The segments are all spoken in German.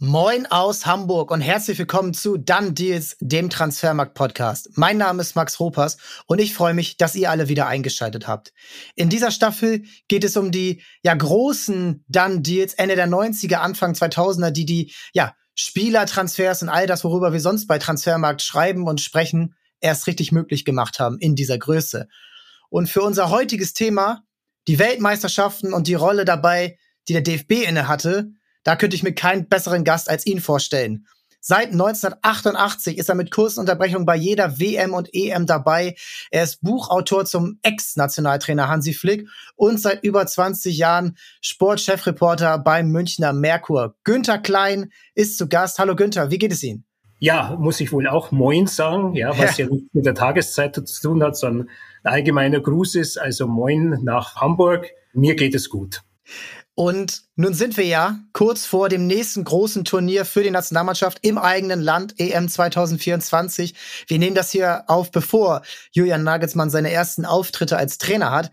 Moin aus Hamburg und herzlich willkommen zu Dann Deals, dem Transfermarkt-Podcast. Mein Name ist Max Ropers und ich freue mich, dass ihr alle wieder eingeschaltet habt. In dieser Staffel geht es um die ja großen Dann Deals Ende der 90er, Anfang 2000er, die die ja Spielertransfers und all das, worüber wir sonst bei Transfermarkt schreiben und sprechen, erst richtig möglich gemacht haben in dieser Größe. Und für unser heutiges Thema, die Weltmeisterschaften und die Rolle dabei, die der DFB inne hatte, da könnte ich mir keinen besseren Gast als ihn vorstellen. Seit 1988 ist er mit Kursunterbrechung bei jeder WM und EM dabei. Er ist Buchautor zum Ex-Nationaltrainer Hansi Flick und seit über 20 Jahren Sportchefreporter beim Münchner Merkur. Günther Klein ist zu Gast. Hallo Günther, wie geht es Ihnen? Ja, muss ich wohl auch Moin sagen, ja, was ja, ja nicht mit der Tageszeit zu tun hat, sondern ein allgemeiner Gruß ist. Also Moin nach Hamburg. Mir geht es gut. Und nun sind wir ja kurz vor dem nächsten großen Turnier für die Nationalmannschaft im eigenen Land, EM 2024. Wir nehmen das hier auf, bevor Julian Nagelsmann seine ersten Auftritte als Trainer hat.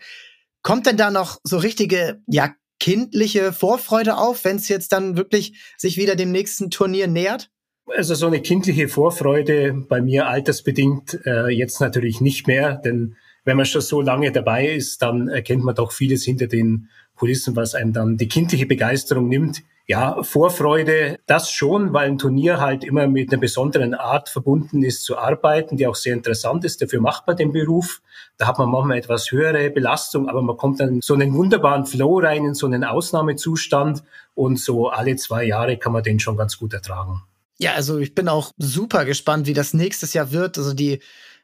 Kommt denn da noch so richtige, ja, kindliche Vorfreude auf, wenn es jetzt dann wirklich sich wieder dem nächsten Turnier nähert? Also so eine kindliche Vorfreude bei mir altersbedingt äh, jetzt natürlich nicht mehr, denn wenn man schon so lange dabei ist, dann erkennt man doch vieles hinter den Kulissen, was einem dann die kindliche Begeisterung nimmt. Ja, Vorfreude, das schon, weil ein Turnier halt immer mit einer besonderen Art verbunden ist zu arbeiten, die auch sehr interessant ist. Dafür macht man den Beruf. Da hat man manchmal etwas höhere Belastung, aber man kommt dann in so einen wunderbaren Flow rein, in so einen Ausnahmezustand und so alle zwei Jahre kann man den schon ganz gut ertragen. Ja, also ich bin auch super gespannt, wie das nächstes Jahr wird. Also die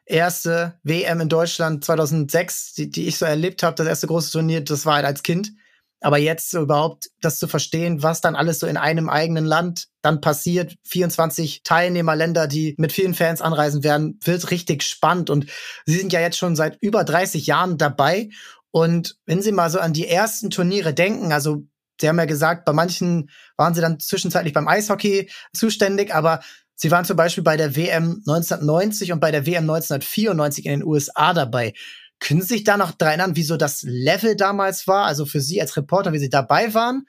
erste WM in Deutschland 2006, die, die ich so erlebt habe, das erste große Turnier, das war halt als Kind. Aber jetzt so überhaupt das zu verstehen, was dann alles so in einem eigenen Land dann passiert, 24 Teilnehmerländer, die mit vielen Fans anreisen werden, wird richtig spannend. Und Sie sind ja jetzt schon seit über 30 Jahren dabei. Und wenn Sie mal so an die ersten Turniere denken, also Sie haben ja gesagt, bei manchen waren Sie dann zwischenzeitlich beim Eishockey zuständig, aber Sie waren zum Beispiel bei der WM 1990 und bei der WM 1994 in den USA dabei. Können Sie sich da noch dran erinnern, wie so das Level damals war? Also für Sie als Reporter, wie Sie dabei waren,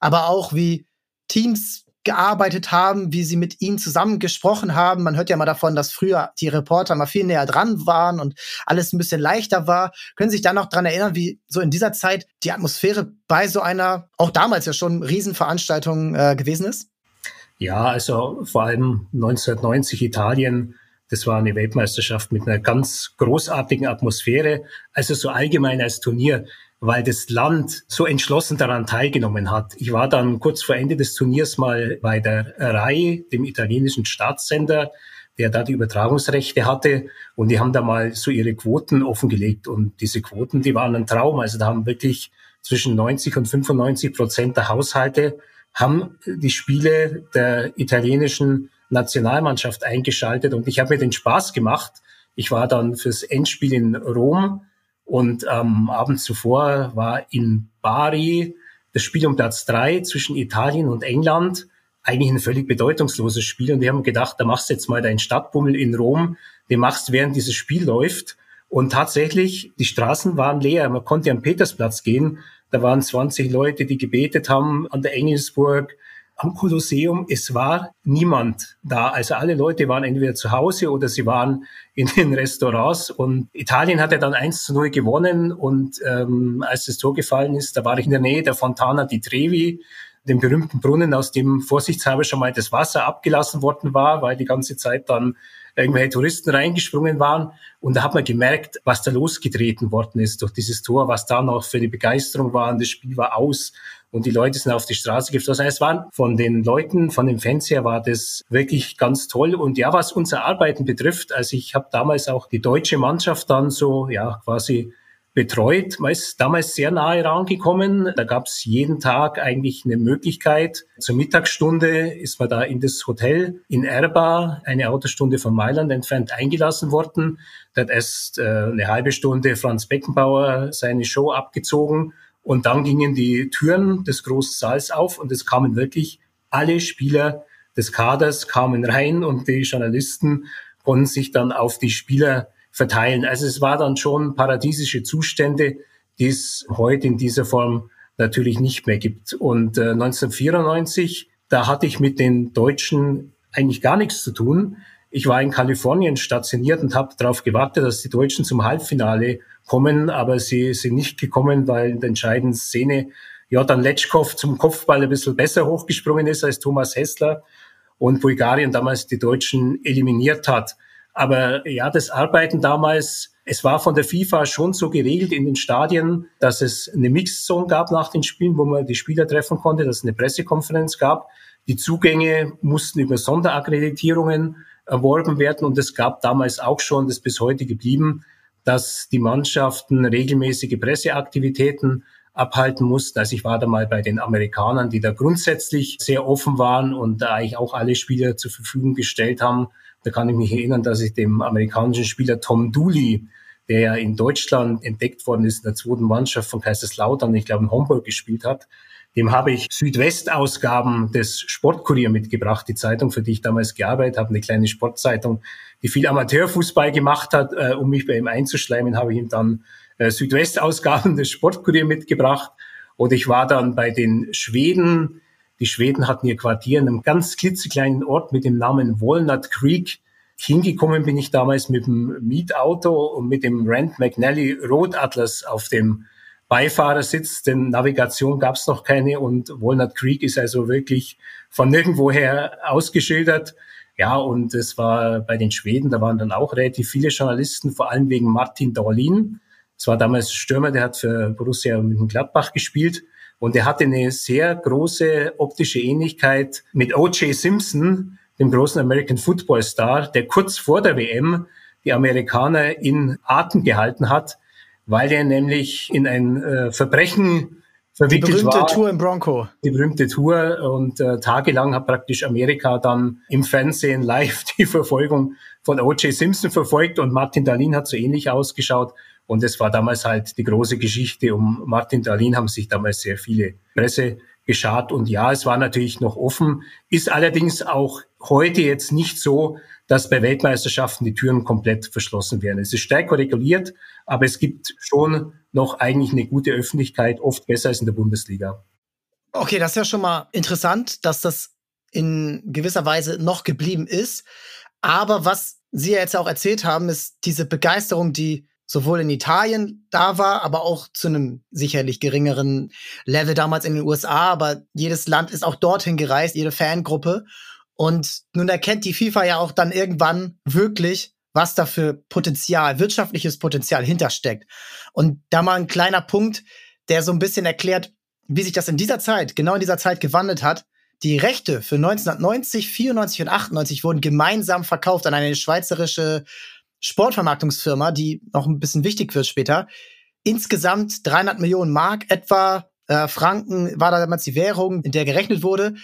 aber auch wie Teams gearbeitet haben, wie sie mit ihnen zusammen gesprochen haben. Man hört ja mal davon, dass früher die Reporter mal viel näher dran waren und alles ein bisschen leichter war. Können Sie sich da noch dran erinnern, wie so in dieser Zeit die Atmosphäre bei so einer, auch damals ja schon Riesenveranstaltung äh, gewesen ist? Ja, also vor allem 1990 Italien, das war eine Weltmeisterschaft mit einer ganz großartigen Atmosphäre. Also so allgemein als Turnier, weil das Land so entschlossen daran teilgenommen hat. Ich war dann kurz vor Ende des Turniers mal bei der RAI, dem italienischen Staatssender, der da die Übertragungsrechte hatte. Und die haben da mal so ihre Quoten offengelegt. Und diese Quoten, die waren ein Traum. Also da haben wirklich zwischen 90 und 95 Prozent der Haushalte haben die Spiele der italienischen Nationalmannschaft eingeschaltet und ich habe mir den Spaß gemacht. Ich war dann fürs Endspiel in Rom und am Abend zuvor war in Bari das Spiel um Platz drei zwischen Italien und England. Eigentlich ein völlig bedeutungsloses Spiel und wir haben gedacht, da machst du jetzt mal deinen Stadtbummel in Rom, den machst während dieses Spiel läuft. Und tatsächlich, die Straßen waren leer. Man konnte am Petersplatz gehen da waren 20 Leute, die gebetet haben an der Engelsburg, am Kolosseum. Es war niemand da. Also alle Leute waren entweder zu Hause oder sie waren in den Restaurants. Und Italien hat ja dann 1 zu 0 gewonnen. Und ähm, als das Tor gefallen ist, da war ich in der Nähe der Fontana di Trevi, dem berühmten Brunnen, aus dem vorsichtshalber schon mal das Wasser abgelassen worden war, weil die ganze Zeit dann irgendwelche Touristen reingesprungen waren. Und da hat man gemerkt, was da losgetreten worden ist durch dieses Tor, was da noch für die Begeisterung war. Und das Spiel war aus und die Leute sind auf die Straße geflossen. Es waren von den Leuten, von den Fans her war das wirklich ganz toll. Und ja, was unser Arbeiten betrifft, also ich habe damals auch die deutsche Mannschaft dann so, ja, quasi betreut. Man ist damals sehr nahe rangekommen. Da gab es jeden Tag eigentlich eine Möglichkeit. Zur Mittagsstunde ist man da in das Hotel in Erba, eine Autostunde von Mailand entfernt, eingelassen worden. Da hat erst äh, eine halbe Stunde Franz Beckenbauer seine Show abgezogen und dann gingen die Türen des großen Saals auf und es kamen wirklich alle Spieler des Kaders kamen rein und die Journalisten konnten sich dann auf die Spieler verteilen. Also es war dann schon paradiesische Zustände, die es heute in dieser Form natürlich nicht mehr gibt. Und äh, 1994, da hatte ich mit den Deutschen eigentlich gar nichts zu tun. Ich war in Kalifornien stationiert und habe darauf gewartet, dass die Deutschen zum Halbfinale kommen, aber sie sind nicht gekommen, weil in der entscheidenden Szene Jordan Letschkow zum Kopfball ein bisschen besser hochgesprungen ist als Thomas Hessler und Bulgarien damals die Deutschen eliminiert hat. Aber ja, das Arbeiten damals, es war von der FIFA schon so geregelt in den Stadien, dass es eine Mixed Zone gab nach den Spielen, wo man die Spieler treffen konnte, dass es eine Pressekonferenz gab. Die Zugänge mussten über Sonderakkreditierungen erworben werden und es gab damals auch schon, das bis heute geblieben, dass die Mannschaften regelmäßige Presseaktivitäten abhalten mussten. Also ich war da mal bei den Amerikanern, die da grundsätzlich sehr offen waren und da eigentlich auch alle Spieler zur Verfügung gestellt haben. Da kann ich mich erinnern, dass ich dem amerikanischen Spieler Tom Dooley, der ja in Deutschland entdeckt worden ist, in der zweiten Mannschaft von Kaiserslautern, ich glaube in Homburg gespielt hat, dem habe ich Südwestausgaben des Sportkurier mitgebracht, die Zeitung, für die ich damals gearbeitet habe, eine kleine Sportzeitung, die viel Amateurfußball gemacht hat. Äh, um mich bei ihm einzuschleimen, habe ich ihm dann äh, Südwestausgaben des Sportkurier mitgebracht. Und ich war dann bei den Schweden. Die Schweden hatten ihr Quartier in einem ganz klitzekleinen Ort mit dem Namen Walnut Creek. Hingekommen bin ich damals mit dem Mietauto und mit dem Rand McNally Road Atlas auf dem Beifahrersitz, denn Navigation gab es noch keine und Walnut Creek ist also wirklich von nirgendwoher ausgeschildert. Ja, und es war bei den Schweden, da waren dann auch relativ viele Journalisten, vor allem wegen Martin Dahlin. Es war damals Stürmer, der hat für Borussia Mönchengladbach gespielt und er hatte eine sehr große optische Ähnlichkeit mit O.J. Simpson, dem großen American Football Star, der kurz vor der WM die Amerikaner in Atem gehalten hat weil er nämlich in ein äh, Verbrechen verwickelt Die berühmte war. Tour im Bronco. Die berühmte Tour und äh, tagelang hat praktisch Amerika dann im Fernsehen live die Verfolgung von O.J. Simpson verfolgt und Martin Dahlin hat so ähnlich ausgeschaut. Und es war damals halt die große Geschichte. Um Martin Dahlin haben sich damals sehr viele Presse geschart. Und ja, es war natürlich noch offen, ist allerdings auch heute jetzt nicht so, dass bei Weltmeisterschaften die Türen komplett verschlossen werden. Es ist stärker reguliert, aber es gibt schon noch eigentlich eine gute Öffentlichkeit, oft besser als in der Bundesliga. Okay, das ist ja schon mal interessant, dass das in gewisser Weise noch geblieben ist. Aber was Sie ja jetzt auch erzählt haben, ist diese Begeisterung, die sowohl in Italien da war, aber auch zu einem sicherlich geringeren Level damals in den USA. Aber jedes Land ist auch dorthin gereist, jede Fangruppe. Und nun erkennt die FIFA ja auch dann irgendwann wirklich, was da für Potenzial, wirtschaftliches Potenzial hintersteckt. Und da mal ein kleiner Punkt, der so ein bisschen erklärt, wie sich das in dieser Zeit, genau in dieser Zeit gewandelt hat. Die Rechte für 1990, 94 und 98 wurden gemeinsam verkauft an eine schweizerische Sportvermarktungsfirma, die noch ein bisschen wichtig wird später. Insgesamt 300 Millionen Mark etwa. Äh, Franken war da damals die Währung, in der gerechnet wurde.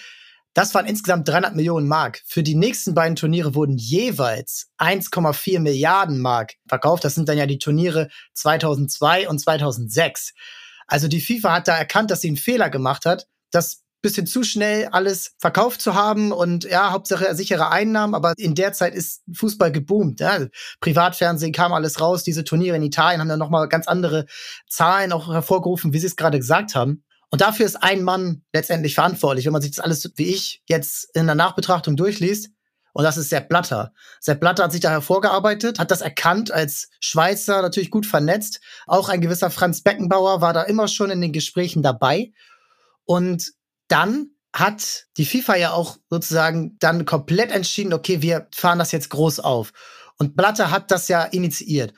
Das waren insgesamt 300 Millionen Mark. Für die nächsten beiden Turniere wurden jeweils 1,4 Milliarden Mark verkauft. Das sind dann ja die Turniere 2002 und 2006. Also die FIFA hat da erkannt, dass sie einen Fehler gemacht hat, das bisschen zu schnell alles verkauft zu haben und ja, Hauptsache sichere Einnahmen, aber in der Zeit ist Fußball geboomt. Ja. Privatfernsehen kam alles raus, diese Turniere in Italien haben dann nochmal ganz andere Zahlen auch hervorgerufen, wie Sie es gerade gesagt haben. Und dafür ist ein Mann letztendlich verantwortlich, wenn man sich das alles wie ich jetzt in der Nachbetrachtung durchliest. Und das ist Sepp Blatter. Sepp Blatter hat sich da hervorgearbeitet, hat das erkannt als Schweizer, natürlich gut vernetzt. Auch ein gewisser Franz Beckenbauer war da immer schon in den Gesprächen dabei. Und dann hat die FIFA ja auch sozusagen dann komplett entschieden, okay, wir fahren das jetzt groß auf. Und Blatter hat das ja initiiert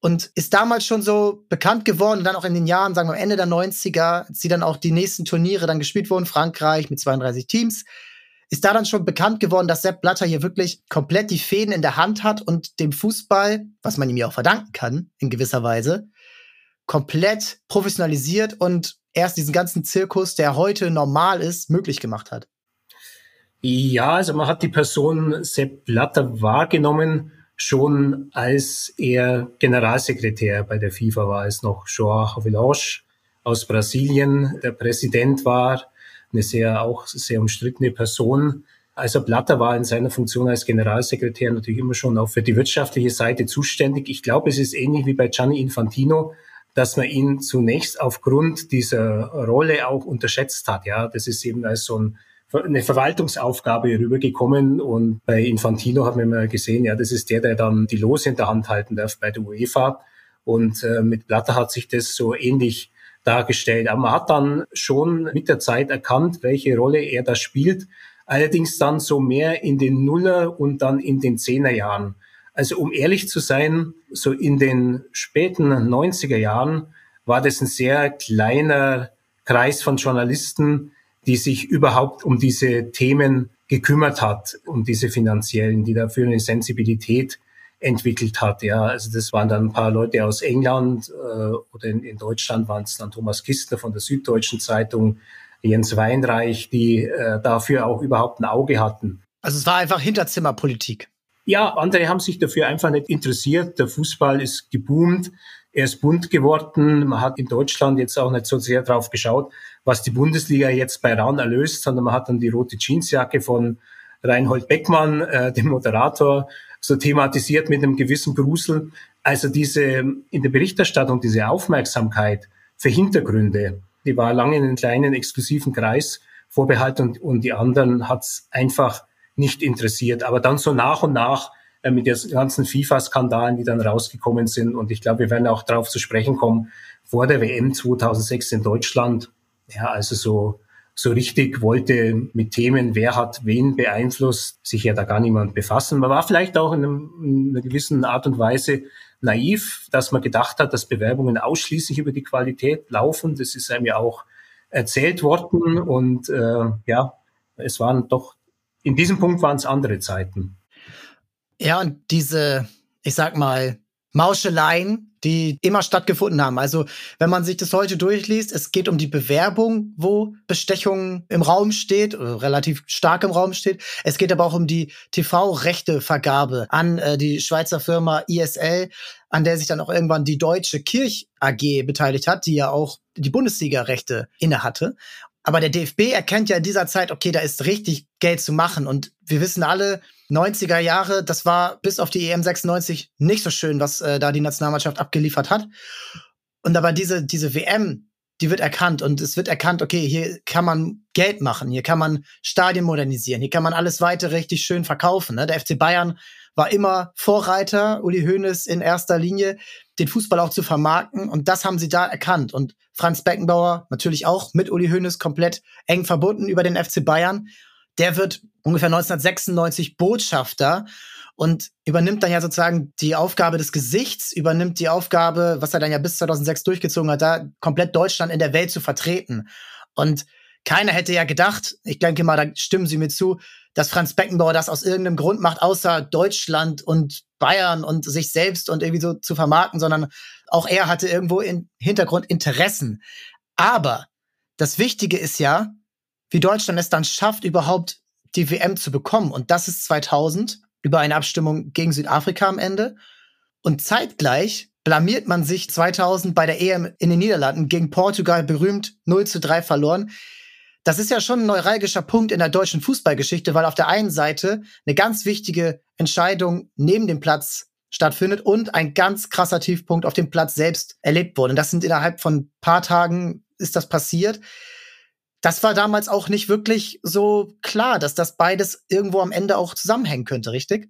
und ist damals schon so bekannt geworden, dann auch in den Jahren, sagen wir Ende der 90er, als sie dann auch die nächsten Turniere dann gespielt wurden, Frankreich mit 32 Teams, ist da dann schon bekannt geworden, dass Sepp Blatter hier wirklich komplett die Fäden in der Hand hat und dem Fußball, was man ihm ja auch verdanken kann, in gewisser Weise, komplett professionalisiert und erst diesen ganzen Zirkus, der heute normal ist, möglich gemacht hat. Ja, also man hat die Person Sepp Blatter wahrgenommen, schon als er Generalsekretär bei der FIFA war, als noch João Havelange aus Brasilien der Präsident war, eine sehr auch sehr umstrittene Person. Also Blatter war in seiner Funktion als Generalsekretär natürlich immer schon auch für die wirtschaftliche Seite zuständig. Ich glaube, es ist ähnlich wie bei Gianni Infantino, dass man ihn zunächst aufgrund dieser Rolle auch unterschätzt hat. Ja, das ist eben als so ein eine Verwaltungsaufgabe rübergekommen und bei Infantino hat man immer gesehen, ja, das ist der, der dann die Lose in der Hand halten darf bei der UEFA. Und äh, mit Blatter hat sich das so ähnlich dargestellt. Aber man hat dann schon mit der Zeit erkannt, welche Rolle er da spielt. Allerdings dann so mehr in den Nuller und dann in den Zehnerjahren. Also um ehrlich zu sein, so in den späten 90er Jahren war das ein sehr kleiner Kreis von Journalisten, die sich überhaupt um diese Themen gekümmert hat, um diese finanziellen, die dafür eine Sensibilität entwickelt hat. Ja, also das waren dann ein paar Leute aus England äh, oder in, in Deutschland waren es dann Thomas Kistner von der Süddeutschen Zeitung, Jens Weinreich, die äh, dafür auch überhaupt ein Auge hatten. Also es war einfach Hinterzimmerpolitik. Ja, andere haben sich dafür einfach nicht interessiert. Der Fußball ist geboomt. Er ist bunt geworden. Man hat in Deutschland jetzt auch nicht so sehr drauf geschaut, was die Bundesliga jetzt bei RAN erlöst, sondern man hat dann die rote Jeansjacke von Reinhold Beckmann, äh, dem Moderator, so thematisiert mit einem gewissen Grusel. Also diese in der Berichterstattung, diese Aufmerksamkeit für Hintergründe, die war lange in einem kleinen exklusiven Kreis vorbehalten und, und die anderen hat's einfach nicht interessiert. Aber dann so nach und nach äh, mit den ganzen FIFA-Skandalen, die dann rausgekommen sind. Und ich glaube, wir werden auch darauf zu sprechen kommen, vor der WM 2006 in Deutschland. Ja, also so, so richtig wollte mit Themen, wer hat wen beeinflusst, sich ja da gar niemand befassen. Man war vielleicht auch in, einem, in einer gewissen Art und Weise naiv, dass man gedacht hat, dass Bewerbungen ausschließlich über die Qualität laufen. Das ist einem ja auch erzählt worden. Und äh, ja, es waren doch, in diesem Punkt waren es andere Zeiten. Ja, und diese, ich sag mal, Mauscheleien, die immer stattgefunden haben. Also, wenn man sich das heute durchliest, es geht um die Bewerbung, wo Bestechung im Raum steht, oder relativ stark im Raum steht. Es geht aber auch um die TV-Rechtevergabe an äh, die Schweizer Firma ISL, an der sich dann auch irgendwann die Deutsche Kirch AG beteiligt hat, die ja auch die Bundesliga-Rechte inne. Aber der DFB erkennt ja in dieser Zeit, okay, da ist richtig Geld zu machen. Und wir wissen alle, 90er Jahre, das war bis auf die EM 96 nicht so schön, was äh, da die Nationalmannschaft abgeliefert hat. Und aber diese, diese WM, die wird erkannt und es wird erkannt, okay, hier kann man Geld machen, hier kann man Stadien modernisieren, hier kann man alles weiter richtig schön verkaufen. Ne? Der FC Bayern war immer Vorreiter, Uli Hoeneß in erster Linie, den Fußball auch zu vermarkten und das haben sie da erkannt. Und Franz Beckenbauer natürlich auch mit Uli Hoeneß komplett eng verbunden über den FC Bayern der wird ungefähr 1996 Botschafter und übernimmt dann ja sozusagen die Aufgabe des Gesichts, übernimmt die Aufgabe, was er dann ja bis 2006 durchgezogen hat, da komplett Deutschland in der Welt zu vertreten. Und keiner hätte ja gedacht, ich denke mal, da stimmen Sie mir zu, dass Franz Beckenbauer das aus irgendeinem Grund macht, außer Deutschland und Bayern und sich selbst und irgendwie so zu vermarkten, sondern auch er hatte irgendwo im Hintergrund Interessen. Aber das Wichtige ist ja, wie Deutschland es dann schafft, überhaupt die WM zu bekommen. Und das ist 2000 über eine Abstimmung gegen Südafrika am Ende. Und zeitgleich blamiert man sich 2000 bei der EM in den Niederlanden gegen Portugal berühmt 0 zu 3 verloren. Das ist ja schon ein neuralgischer Punkt in der deutschen Fußballgeschichte, weil auf der einen Seite eine ganz wichtige Entscheidung neben dem Platz stattfindet und ein ganz krasser Tiefpunkt auf dem Platz selbst erlebt wurde. Und das sind innerhalb von paar Tagen ist das passiert das war damals auch nicht wirklich so klar, dass das beides irgendwo am Ende auch zusammenhängen könnte, richtig?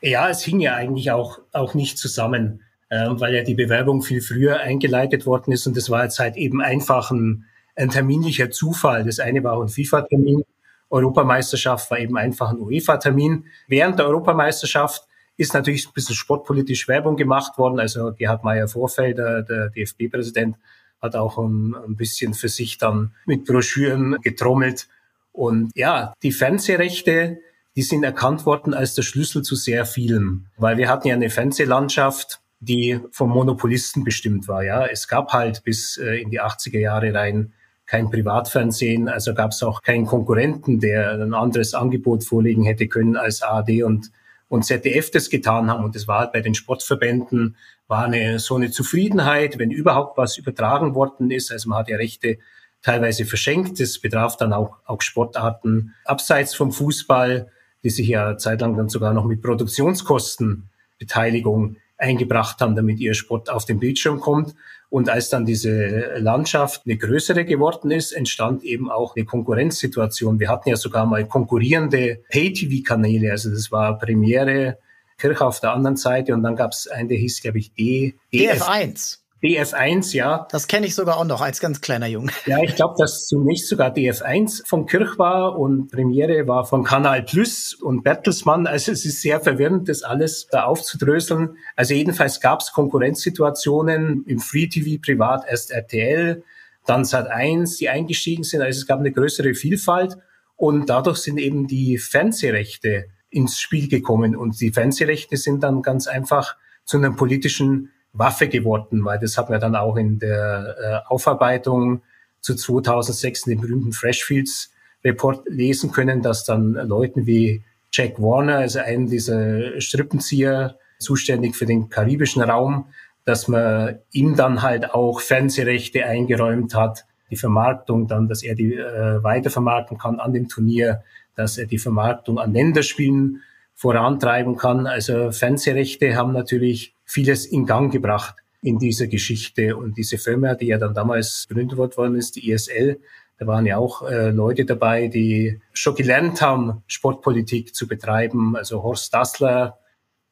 Ja, es hing ja eigentlich auch, auch nicht zusammen, äh, weil ja die Bewerbung viel früher eingeleitet worden ist und das war jetzt halt eben einfach ein, ein terminlicher Zufall. Das eine war ein FIFA-Termin, Europameisterschaft war eben einfach ein UEFA-Termin. Während der Europameisterschaft ist natürlich ein bisschen sportpolitisch Werbung gemacht worden. Also Gerhard Meyer-Vorfelder, der DFB-Präsident, hat auch ein, ein bisschen für sich dann mit Broschüren getrommelt. Und ja, die Fernsehrechte, die sind erkannt worden als der Schlüssel zu sehr vielem, weil wir hatten ja eine Fernsehlandschaft, die vom Monopolisten bestimmt war. Ja, es gab halt bis äh, in die 80er Jahre rein kein Privatfernsehen, also gab es auch keinen Konkurrenten, der ein anderes Angebot vorlegen hätte können als ARD und und ZDF das getan haben. Und das war halt bei den Sportverbänden, war eine, so eine Zufriedenheit, wenn überhaupt was übertragen worden ist. Also man hat ja Rechte teilweise verschenkt. Das betraf dann auch, auch Sportarten abseits vom Fußball, die sich ja zeitlang dann sogar noch mit Produktionskostenbeteiligung eingebracht haben, damit ihr Sport auf den Bildschirm kommt. Und als dann diese Landschaft eine größere geworden ist, entstand eben auch eine Konkurrenzsituation. Wir hatten ja sogar mal konkurrierende Pay-TV-Kanäle. Also das war Premiere, Kirche auf der anderen Seite und dann gab es einen, der hieß, glaube ich, D, DF1. DF1, ja. Das kenne ich sogar auch noch als ganz kleiner Junge. Ja, ich glaube, dass zunächst sogar DF1 von Kirch war und Premiere war von Kanal Plus und Bertelsmann. Also es ist sehr verwirrend, das alles da aufzudröseln. Also jedenfalls gab es Konkurrenzsituationen im Free TV privat erst RTL, dann Sat1, die eingestiegen sind. Also es gab eine größere Vielfalt und dadurch sind eben die Fernsehrechte ins Spiel gekommen und die Fernsehrechte sind dann ganz einfach zu einem politischen Waffe geworden, weil das hat man dann auch in der äh, Aufarbeitung zu 2006 in dem berühmten Freshfields Report lesen können, dass dann Leuten wie Jack Warner, also einen dieser Strippenzieher, zuständig für den karibischen Raum, dass man ihm dann halt auch Fernsehrechte eingeräumt hat, die Vermarktung dann, dass er die äh, weitervermarkten kann an dem Turnier, dass er die Vermarktung an Länderspielen vorantreiben kann. Also Fernsehrechte haben natürlich vieles in Gang gebracht in dieser Geschichte. Und diese Firma, die ja dann damals gegründet worden ist, die ISL, da waren ja auch äh, Leute dabei, die schon gelernt haben, Sportpolitik zu betreiben. Also Horst Dassler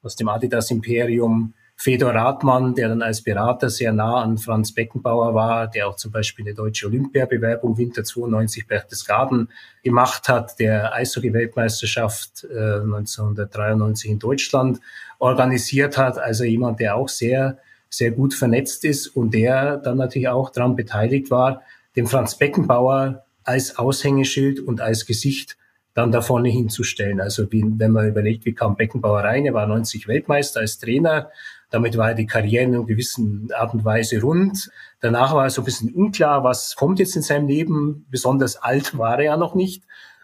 aus dem Adidas Imperium, Fedor Rathmann, der dann als Berater sehr nah an Franz Beckenbauer war, der auch zum Beispiel eine deutsche Olympiabewerbung Winter 92 Berchtesgaden gemacht hat, der Eishockey-Weltmeisterschaft äh, 1993 in Deutschland organisiert hat. Also jemand, der auch sehr, sehr gut vernetzt ist und der dann natürlich auch daran beteiligt war, den Franz Beckenbauer als Aushängeschild und als Gesicht dann da vorne hinzustellen. Also wie, wenn man überlegt, wie kam Beckenbauer rein, er war 90 Weltmeister als Trainer, damit war die Karriere in einer gewissen Art und Weise rund. Danach war es so ein bisschen unklar, was kommt jetzt in seinem Leben. Besonders alt war er ja noch nicht.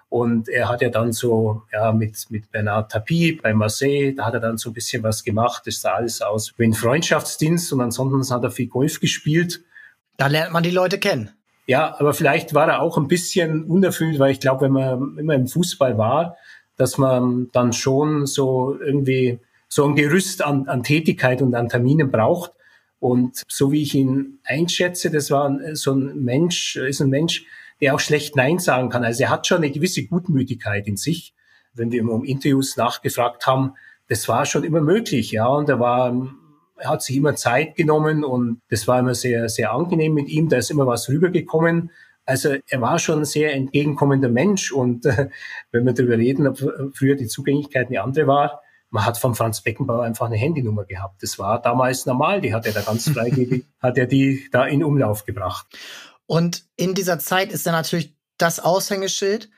Und er hat ja dann so, ja, mit, mit Bernard Tapie bei Marseille, da hat er dann so ein bisschen was gemacht. Das sah alles aus wie ein Freundschaftsdienst und ansonsten hat er viel Golf gespielt. Da lernt man die Leute kennen. Ja, aber vielleicht war er auch ein bisschen unerfüllt, weil ich glaube, wenn man immer im Fußball war, dass man dann schon so irgendwie so ein Gerüst an, an Tätigkeit und an Terminen braucht. Und so wie ich ihn einschätze, das war so ein Mensch, ist ein Mensch, der auch schlecht Nein sagen kann. Also er hat schon eine gewisse Gutmütigkeit in sich. Wenn wir ihm um Interviews nachgefragt haben, das war schon immer möglich, ja. Und er war, er hat sich immer Zeit genommen und das war immer sehr, sehr angenehm mit ihm. Da ist immer was rübergekommen. Also er war schon ein sehr entgegenkommender Mensch und äh, wenn wir darüber reden, ob früher die Zugänglichkeit eine andere war, man hat von Franz Beckenbauer einfach eine Handynummer gehabt. Das war damals normal, die hat er da ganz freigebig, hat er die da in Umlauf gebracht. Und in dieser Zeit ist er natürlich das Aushängeschild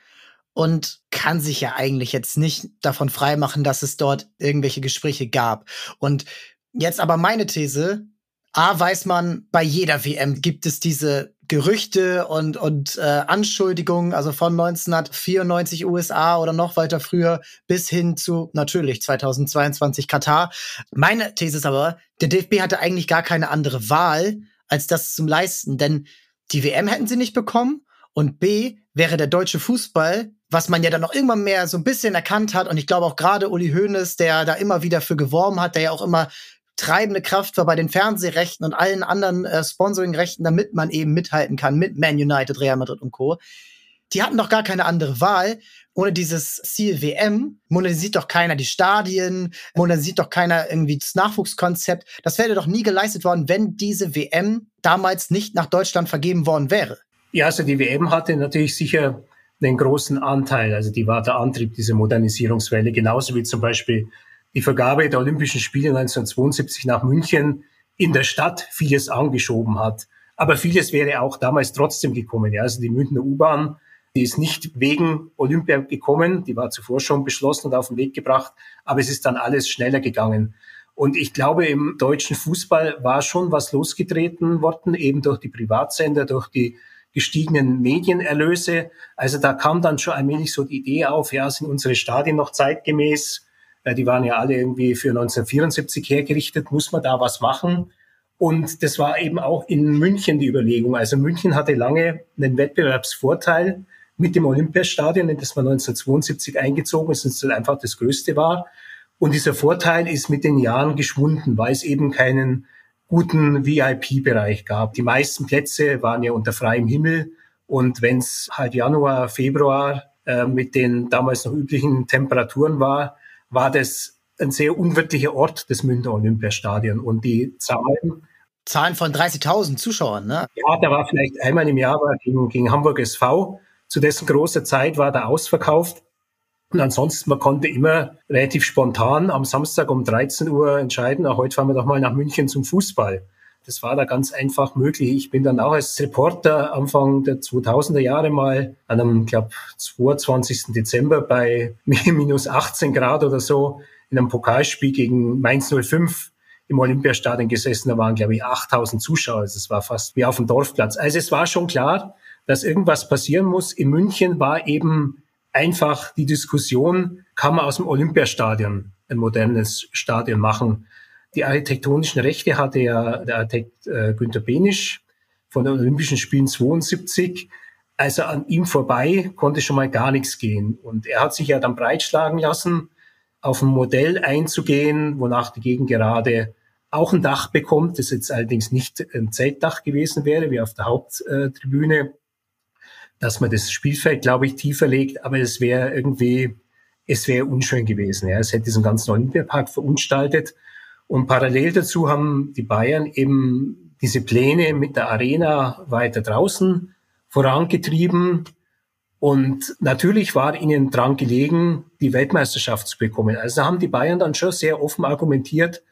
und kann sich ja eigentlich jetzt nicht davon freimachen, dass es dort irgendwelche Gespräche gab. Und jetzt aber meine These, A, weiß man, bei jeder WM gibt es diese Gerüchte und, und äh, Anschuldigungen, also von 1994 USA oder noch weiter früher bis hin zu natürlich 2022 Katar. Meine These ist aber, der DFB hatte eigentlich gar keine andere Wahl, als das zu leisten, denn die WM hätten sie nicht bekommen und B wäre der deutsche Fußball, was man ja dann noch irgendwann mehr so ein bisschen erkannt hat und ich glaube auch gerade Uli Hoeneß, der da immer wieder für geworben hat, der ja auch immer treibende Kraft war bei den Fernsehrechten und allen anderen äh, Sponsoringrechten, damit man eben mithalten kann mit Man United, Real Madrid und Co. Die hatten doch gar keine andere Wahl. Ohne dieses Ziel WM modernisiert doch keiner die Stadien, modernisiert doch keiner irgendwie das Nachwuchskonzept. Das wäre doch nie geleistet worden, wenn diese WM damals nicht nach Deutschland vergeben worden wäre. Ja, also die WM hatte natürlich sicher einen großen Anteil. Also die war der Antrieb dieser Modernisierungswelle, genauso wie zum Beispiel die Vergabe der Olympischen Spiele 1972 nach München in der Stadt vieles angeschoben hat. Aber vieles wäre auch damals trotzdem gekommen. Ja. Also die Münchner U-Bahn, die ist nicht wegen Olympia gekommen, die war zuvor schon beschlossen und auf den Weg gebracht, aber es ist dann alles schneller gegangen. Und ich glaube, im deutschen Fußball war schon was losgetreten worden, eben durch die Privatsender, durch die gestiegenen Medienerlöse. Also da kam dann schon allmählich so die Idee auf, ja, sind unsere Stadien noch zeitgemäß? Äh, die waren ja alle irgendwie für 1974 hergerichtet, muss man da was machen? Und das war eben auch in München die Überlegung. Also München hatte lange einen Wettbewerbsvorteil mit dem Olympiastadion, in das man 1972 eingezogen ist und es einfach das größte war. Und dieser Vorteil ist mit den Jahren geschwunden, weil es eben keinen guten VIP-Bereich gab. Die meisten Plätze waren ja unter freiem Himmel. Und wenn es halt Januar, Februar äh, mit den damals noch üblichen Temperaturen war, war das ein sehr unwirtlicher Ort, das Münchner Olympiastadion. Und die Zahlen Zahlen von 30.000 Zuschauern, ne? Ja, da war vielleicht einmal im Jahr gegen, gegen Hamburg SV. Zu dessen großer Zeit war da ausverkauft. Und ansonsten, man konnte immer relativ spontan am Samstag um 13 Uhr entscheiden, auch heute fahren wir doch mal nach München zum Fußball. Das war da ganz einfach möglich. Ich bin dann auch als Reporter Anfang der 2000er Jahre mal an einem, glaube 22. Dezember bei minus 18 Grad oder so in einem Pokalspiel gegen Mainz 05 im Olympiastadion gesessen. Da waren, glaube ich, 8000 Zuschauer. Also es war fast wie auf dem Dorfplatz. Also es war schon klar, dass irgendwas passieren muss. In München war eben einfach die Diskussion, kann man aus dem Olympiastadion ein modernes Stadion machen. Die architektonischen Rechte hatte ja der Architekt äh, Günter Benisch von den Olympischen Spielen 72. Also an ihm vorbei konnte schon mal gar nichts gehen. Und er hat sich ja dann breitschlagen lassen, auf ein Modell einzugehen, wonach die Gegend gerade auch ein Dach bekommt, das jetzt allerdings nicht ein Zeltdach gewesen wäre, wie auf der Haupttribüne, dass man das Spielfeld, glaube ich, tiefer legt, aber es wäre irgendwie, es wäre unschön gewesen. Ja. Es hätte diesen ganzen Olympiapark verunstaltet. Und parallel dazu haben die Bayern eben diese Pläne mit der Arena weiter draußen vorangetrieben. Und natürlich war ihnen dran gelegen, die Weltmeisterschaft zu bekommen. Also haben die Bayern dann schon sehr offen argumentiert,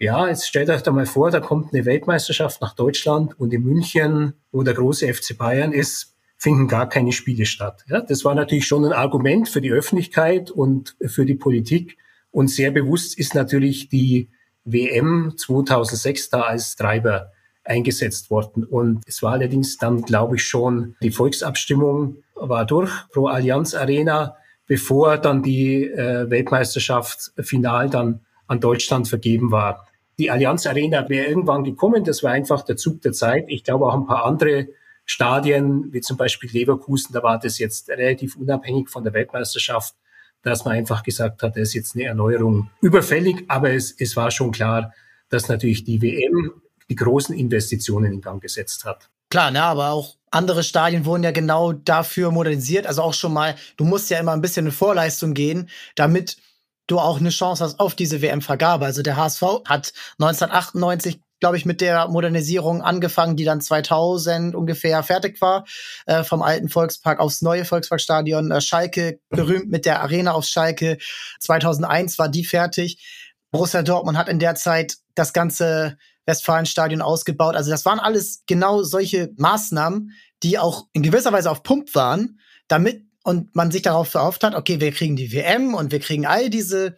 ja, jetzt stellt euch da mal vor, da kommt eine Weltmeisterschaft nach Deutschland und in München, wo der große FC Bayern ist, finden gar keine Spiele statt. Ja, das war natürlich schon ein Argument für die Öffentlichkeit und für die Politik. Und sehr bewusst ist natürlich die WM 2006 da als Treiber eingesetzt worden. Und es war allerdings dann, glaube ich, schon die Volksabstimmung war durch pro Allianz Arena, bevor dann die äh, Weltmeisterschaft final dann an Deutschland vergeben war. Die Allianz Arena wäre irgendwann gekommen, das war einfach der Zug der Zeit. Ich glaube auch ein paar andere Stadien, wie zum Beispiel Leverkusen, da war das jetzt relativ unabhängig von der Weltmeisterschaft, dass man einfach gesagt hat, da ist jetzt eine Erneuerung überfällig, aber es, es war schon klar, dass natürlich die WM die großen Investitionen in Gang gesetzt hat. Klar, ne, aber auch andere Stadien wurden ja genau dafür modernisiert. Also auch schon mal, du musst ja immer ein bisschen in Vorleistung gehen, damit du auch eine Chance hast auf diese WM-Vergabe. Also der HSV hat 1998 glaube ich, mit der Modernisierung angefangen, die dann 2000 ungefähr fertig war, äh, vom alten Volkspark aufs neue Volksparkstadion. Äh, Schalke, berühmt mit der Arena auf Schalke. 2001 war die fertig. Borussia Dortmund hat in der Zeit das ganze Westfalenstadion ausgebaut. Also das waren alles genau solche Maßnahmen, die auch in gewisser Weise auf Pump waren, damit und man sich darauf verhofft hat, okay, wir kriegen die WM und wir kriegen all diese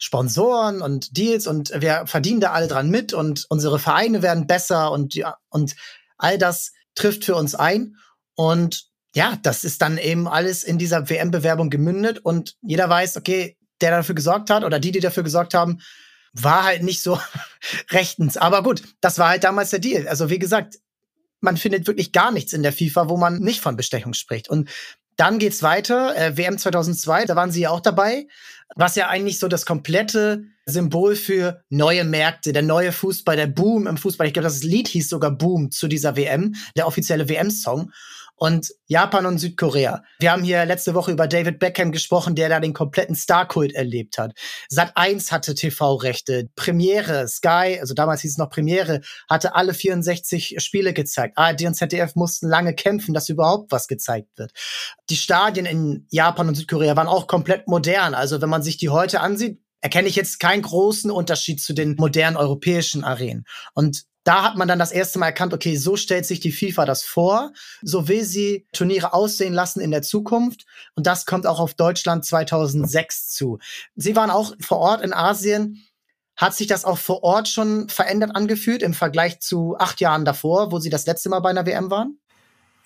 Sponsoren und Deals und wir verdienen da alle dran mit und unsere Vereine werden besser und ja, und all das trifft für uns ein und ja, das ist dann eben alles in dieser WM-Bewerbung gemündet und jeder weiß, okay, der dafür gesorgt hat oder die, die dafür gesorgt haben, war halt nicht so rechtens. Aber gut, das war halt damals der Deal. Also wie gesagt, man findet wirklich gar nichts in der FIFA, wo man nicht von Bestechung spricht. Und dann geht's weiter. Äh, WM 2002, da waren sie ja auch dabei, was ja eigentlich so das komplette Symbol für neue Märkte, der neue Fußball, der Boom im Fußball. Ich glaube, das Lied hieß sogar Boom zu dieser WM, der offizielle WM-Song und Japan und Südkorea. Wir haben hier letzte Woche über David Beckham gesprochen, der da den kompletten Starkult erlebt hat. Sat 1 hatte TV-Rechte, Premiere, Sky, also damals hieß es noch Premiere, hatte alle 64 Spiele gezeigt. ARD und ZDF mussten lange kämpfen, dass überhaupt was gezeigt wird. Die Stadien in Japan und Südkorea waren auch komplett modern. Also wenn man sich die heute ansieht, erkenne ich jetzt keinen großen Unterschied zu den modernen europäischen Arenen. Und da hat man dann das erste Mal erkannt, okay, so stellt sich die FIFA das vor, so will sie Turniere aussehen lassen in der Zukunft und das kommt auch auf Deutschland 2006 zu. Sie waren auch vor Ort in Asien. Hat sich das auch vor Ort schon verändert angefühlt im Vergleich zu acht Jahren davor, wo Sie das letzte Mal bei einer WM waren?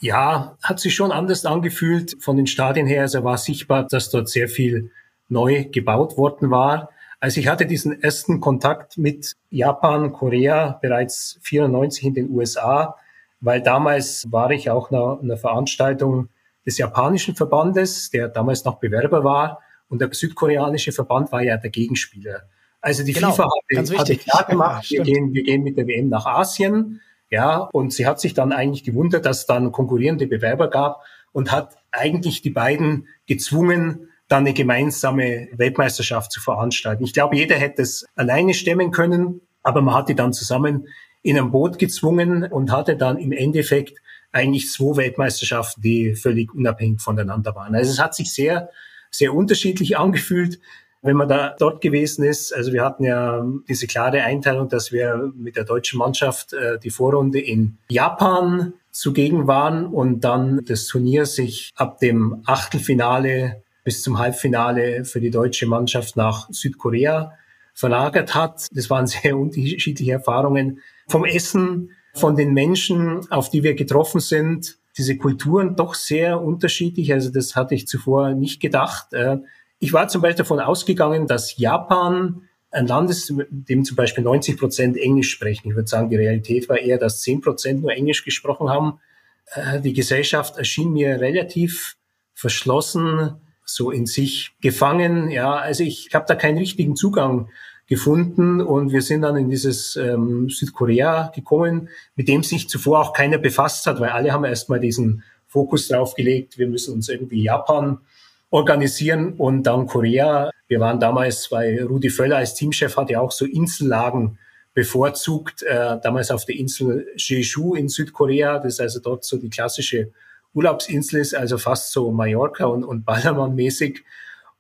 Ja, hat sich schon anders angefühlt von den Stadien her. Also war sichtbar, dass dort sehr viel neu gebaut worden war. Also ich hatte diesen ersten Kontakt mit Japan, Korea bereits 94 in den USA, weil damals war ich auch nach einer Veranstaltung des japanischen Verbandes, der damals noch Bewerber war. Und der südkoreanische Verband war ja der Gegenspieler. Also die genau, FIFA hatte, hatte klar gemacht, ja, wir, gehen, wir gehen mit der WM nach Asien. Ja, und sie hat sich dann eigentlich gewundert, dass es dann konkurrierende Bewerber gab und hat eigentlich die beiden gezwungen, dann eine gemeinsame Weltmeisterschaft zu veranstalten. Ich glaube, jeder hätte es alleine stemmen können, aber man hat die dann zusammen in ein Boot gezwungen und hatte dann im Endeffekt eigentlich zwei Weltmeisterschaften, die völlig unabhängig voneinander waren. Also es hat sich sehr, sehr unterschiedlich angefühlt, wenn man da dort gewesen ist. Also wir hatten ja diese klare Einteilung, dass wir mit der deutschen Mannschaft äh, die Vorrunde in Japan zugegen waren und dann das Turnier sich ab dem Achtelfinale bis zum Halbfinale für die deutsche Mannschaft nach Südkorea verlagert hat. Das waren sehr unterschiedliche Erfahrungen vom Essen, von den Menschen, auf die wir getroffen sind. Diese Kulturen doch sehr unterschiedlich. Also das hatte ich zuvor nicht gedacht. Äh, ich war zum Beispiel davon ausgegangen, dass Japan ein Land ist, dem zum Beispiel 90 Prozent Englisch sprechen. Ich würde sagen, die Realität war eher, dass 10 Prozent nur Englisch gesprochen haben. Äh, die Gesellschaft erschien mir relativ verschlossen, so in sich gefangen. Ja, also ich, ich habe da keinen richtigen Zugang gefunden und wir sind dann in dieses ähm, Südkorea gekommen, mit dem sich zuvor auch keiner befasst hat, weil alle haben erstmal diesen Fokus drauf gelegt, wir müssen uns irgendwie Japan organisieren und dann Korea. Wir waren damals, weil Rudi Völler als Teamchef hat ja auch so Insellagen bevorzugt, äh, damals auf der Insel Jeju in Südkorea, das ist also dort so die klassische Urlaubsinsel ist, also fast so Mallorca und, und Ballermann-mäßig.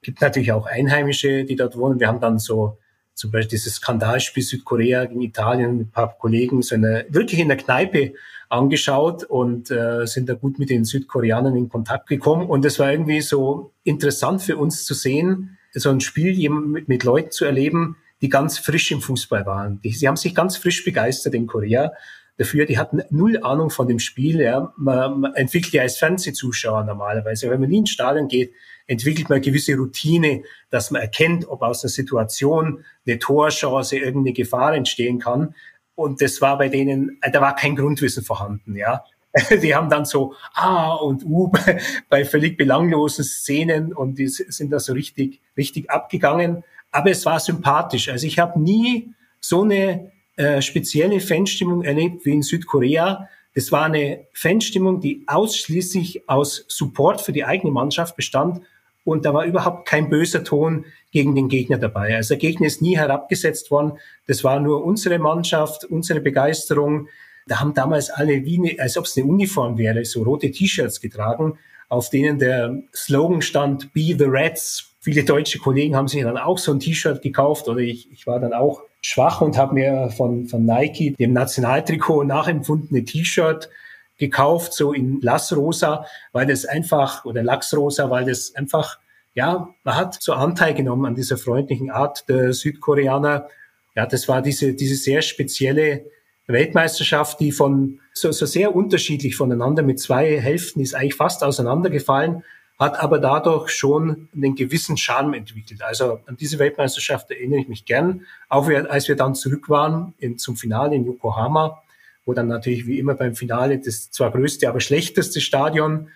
Gibt natürlich auch Einheimische, die dort wohnen. Wir haben dann so zum Beispiel dieses Skandalspiel Südkorea gegen Italien mit ein paar Kollegen so eine, wirklich in der Kneipe angeschaut und äh, sind da gut mit den Südkoreanern in Kontakt gekommen. Und es war irgendwie so interessant für uns zu sehen, so ein Spiel mit, mit Leuten zu erleben, die ganz frisch im Fußball waren. Die, sie haben sich ganz frisch begeistert in Korea dafür. Die hatten null Ahnung von dem Spiel. Ja. Man, man entwickelt ja als Fernsehzuschauer normalerweise. Wenn man nie ins Stadion geht, entwickelt man eine gewisse Routine, dass man erkennt, ob aus einer Situation eine Torchance, irgendeine Gefahr entstehen kann. Und das war bei denen, da war kein Grundwissen vorhanden, ja. Die haben dann so A und U bei, völlig belanglosen Szenen und die sind da so richtig, richtig abgegangen. Aber es war sympathisch. Also ich habe nie so eine äh, spezielle Fanstimmung erlebt wie in Südkorea. Das war eine Fanstimmung, die ausschließlich aus Support für die eigene Mannschaft bestand und da war überhaupt kein böser Ton gegen den Gegner dabei. Also der Gegner ist nie herabgesetzt worden. Das war nur unsere Mannschaft, unsere Begeisterung. Da haben damals alle wie eine, als ob es eine Uniform wäre, so rote T-Shirts getragen, auf denen der Slogan stand Be the Reds. Viele deutsche Kollegen haben sich dann auch so ein T-Shirt gekauft oder ich, ich war dann auch schwach und habe mir von, von Nike, dem Nationaltrikot, nachempfundene T-Shirt gekauft, so in Lassrosa, weil das einfach, oder Lachsrosa, weil das einfach, ja, man hat so Anteil genommen an dieser freundlichen Art der Südkoreaner. Ja, das war diese, diese sehr spezielle Weltmeisterschaft, die von so, so sehr unterschiedlich voneinander mit zwei Hälften ist eigentlich fast auseinandergefallen, hat aber dadurch schon einen gewissen Charme entwickelt. Also an diese Weltmeisterschaft erinnere ich mich gern, auch als wir dann zurück waren in, zum Finale in Yokohama wo dann natürlich wie immer beim Finale das zwar größte, aber schlechteste Stadion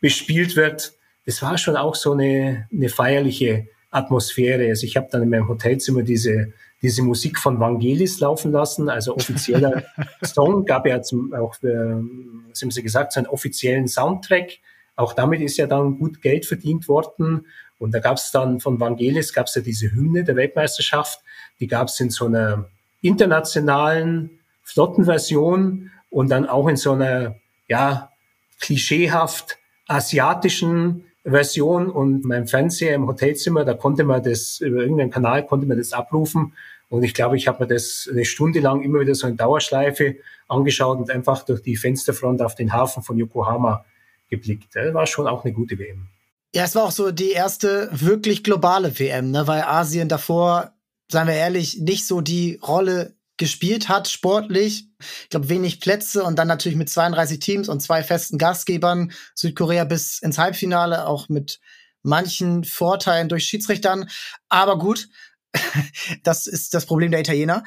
bespielt wird. Das war schon auch so eine, eine feierliche Atmosphäre. Also ich habe dann in meinem Hotelzimmer diese, diese Musik von Vangelis laufen lassen, also offizieller Song, gab ja zum, auch, äh, was haben Sie gesagt, so einen offiziellen Soundtrack. Auch damit ist ja dann gut Geld verdient worden. Und da gab es dann von Vangelis, gab es ja diese Hymne der Weltmeisterschaft, die gab es in so einer internationalen Flottenversion und dann auch in so einer, ja, klischeehaft asiatischen Version und mein Fernseher im Hotelzimmer, da konnte man das, über irgendeinen Kanal konnte man das abrufen. Und ich glaube, ich habe mir das eine Stunde lang immer wieder so in Dauerschleife angeschaut und einfach durch die Fensterfront auf den Hafen von Yokohama geblickt. Das war schon auch eine gute WM. Ja, es war auch so die erste wirklich globale WM, ne? weil Asien davor, seien wir ehrlich, nicht so die Rolle gespielt hat, sportlich. Ich glaube, wenig Plätze und dann natürlich mit 32 Teams und zwei festen Gastgebern. Südkorea bis ins Halbfinale, auch mit manchen Vorteilen durch Schiedsrichtern. Aber gut, das ist das Problem der Italiener.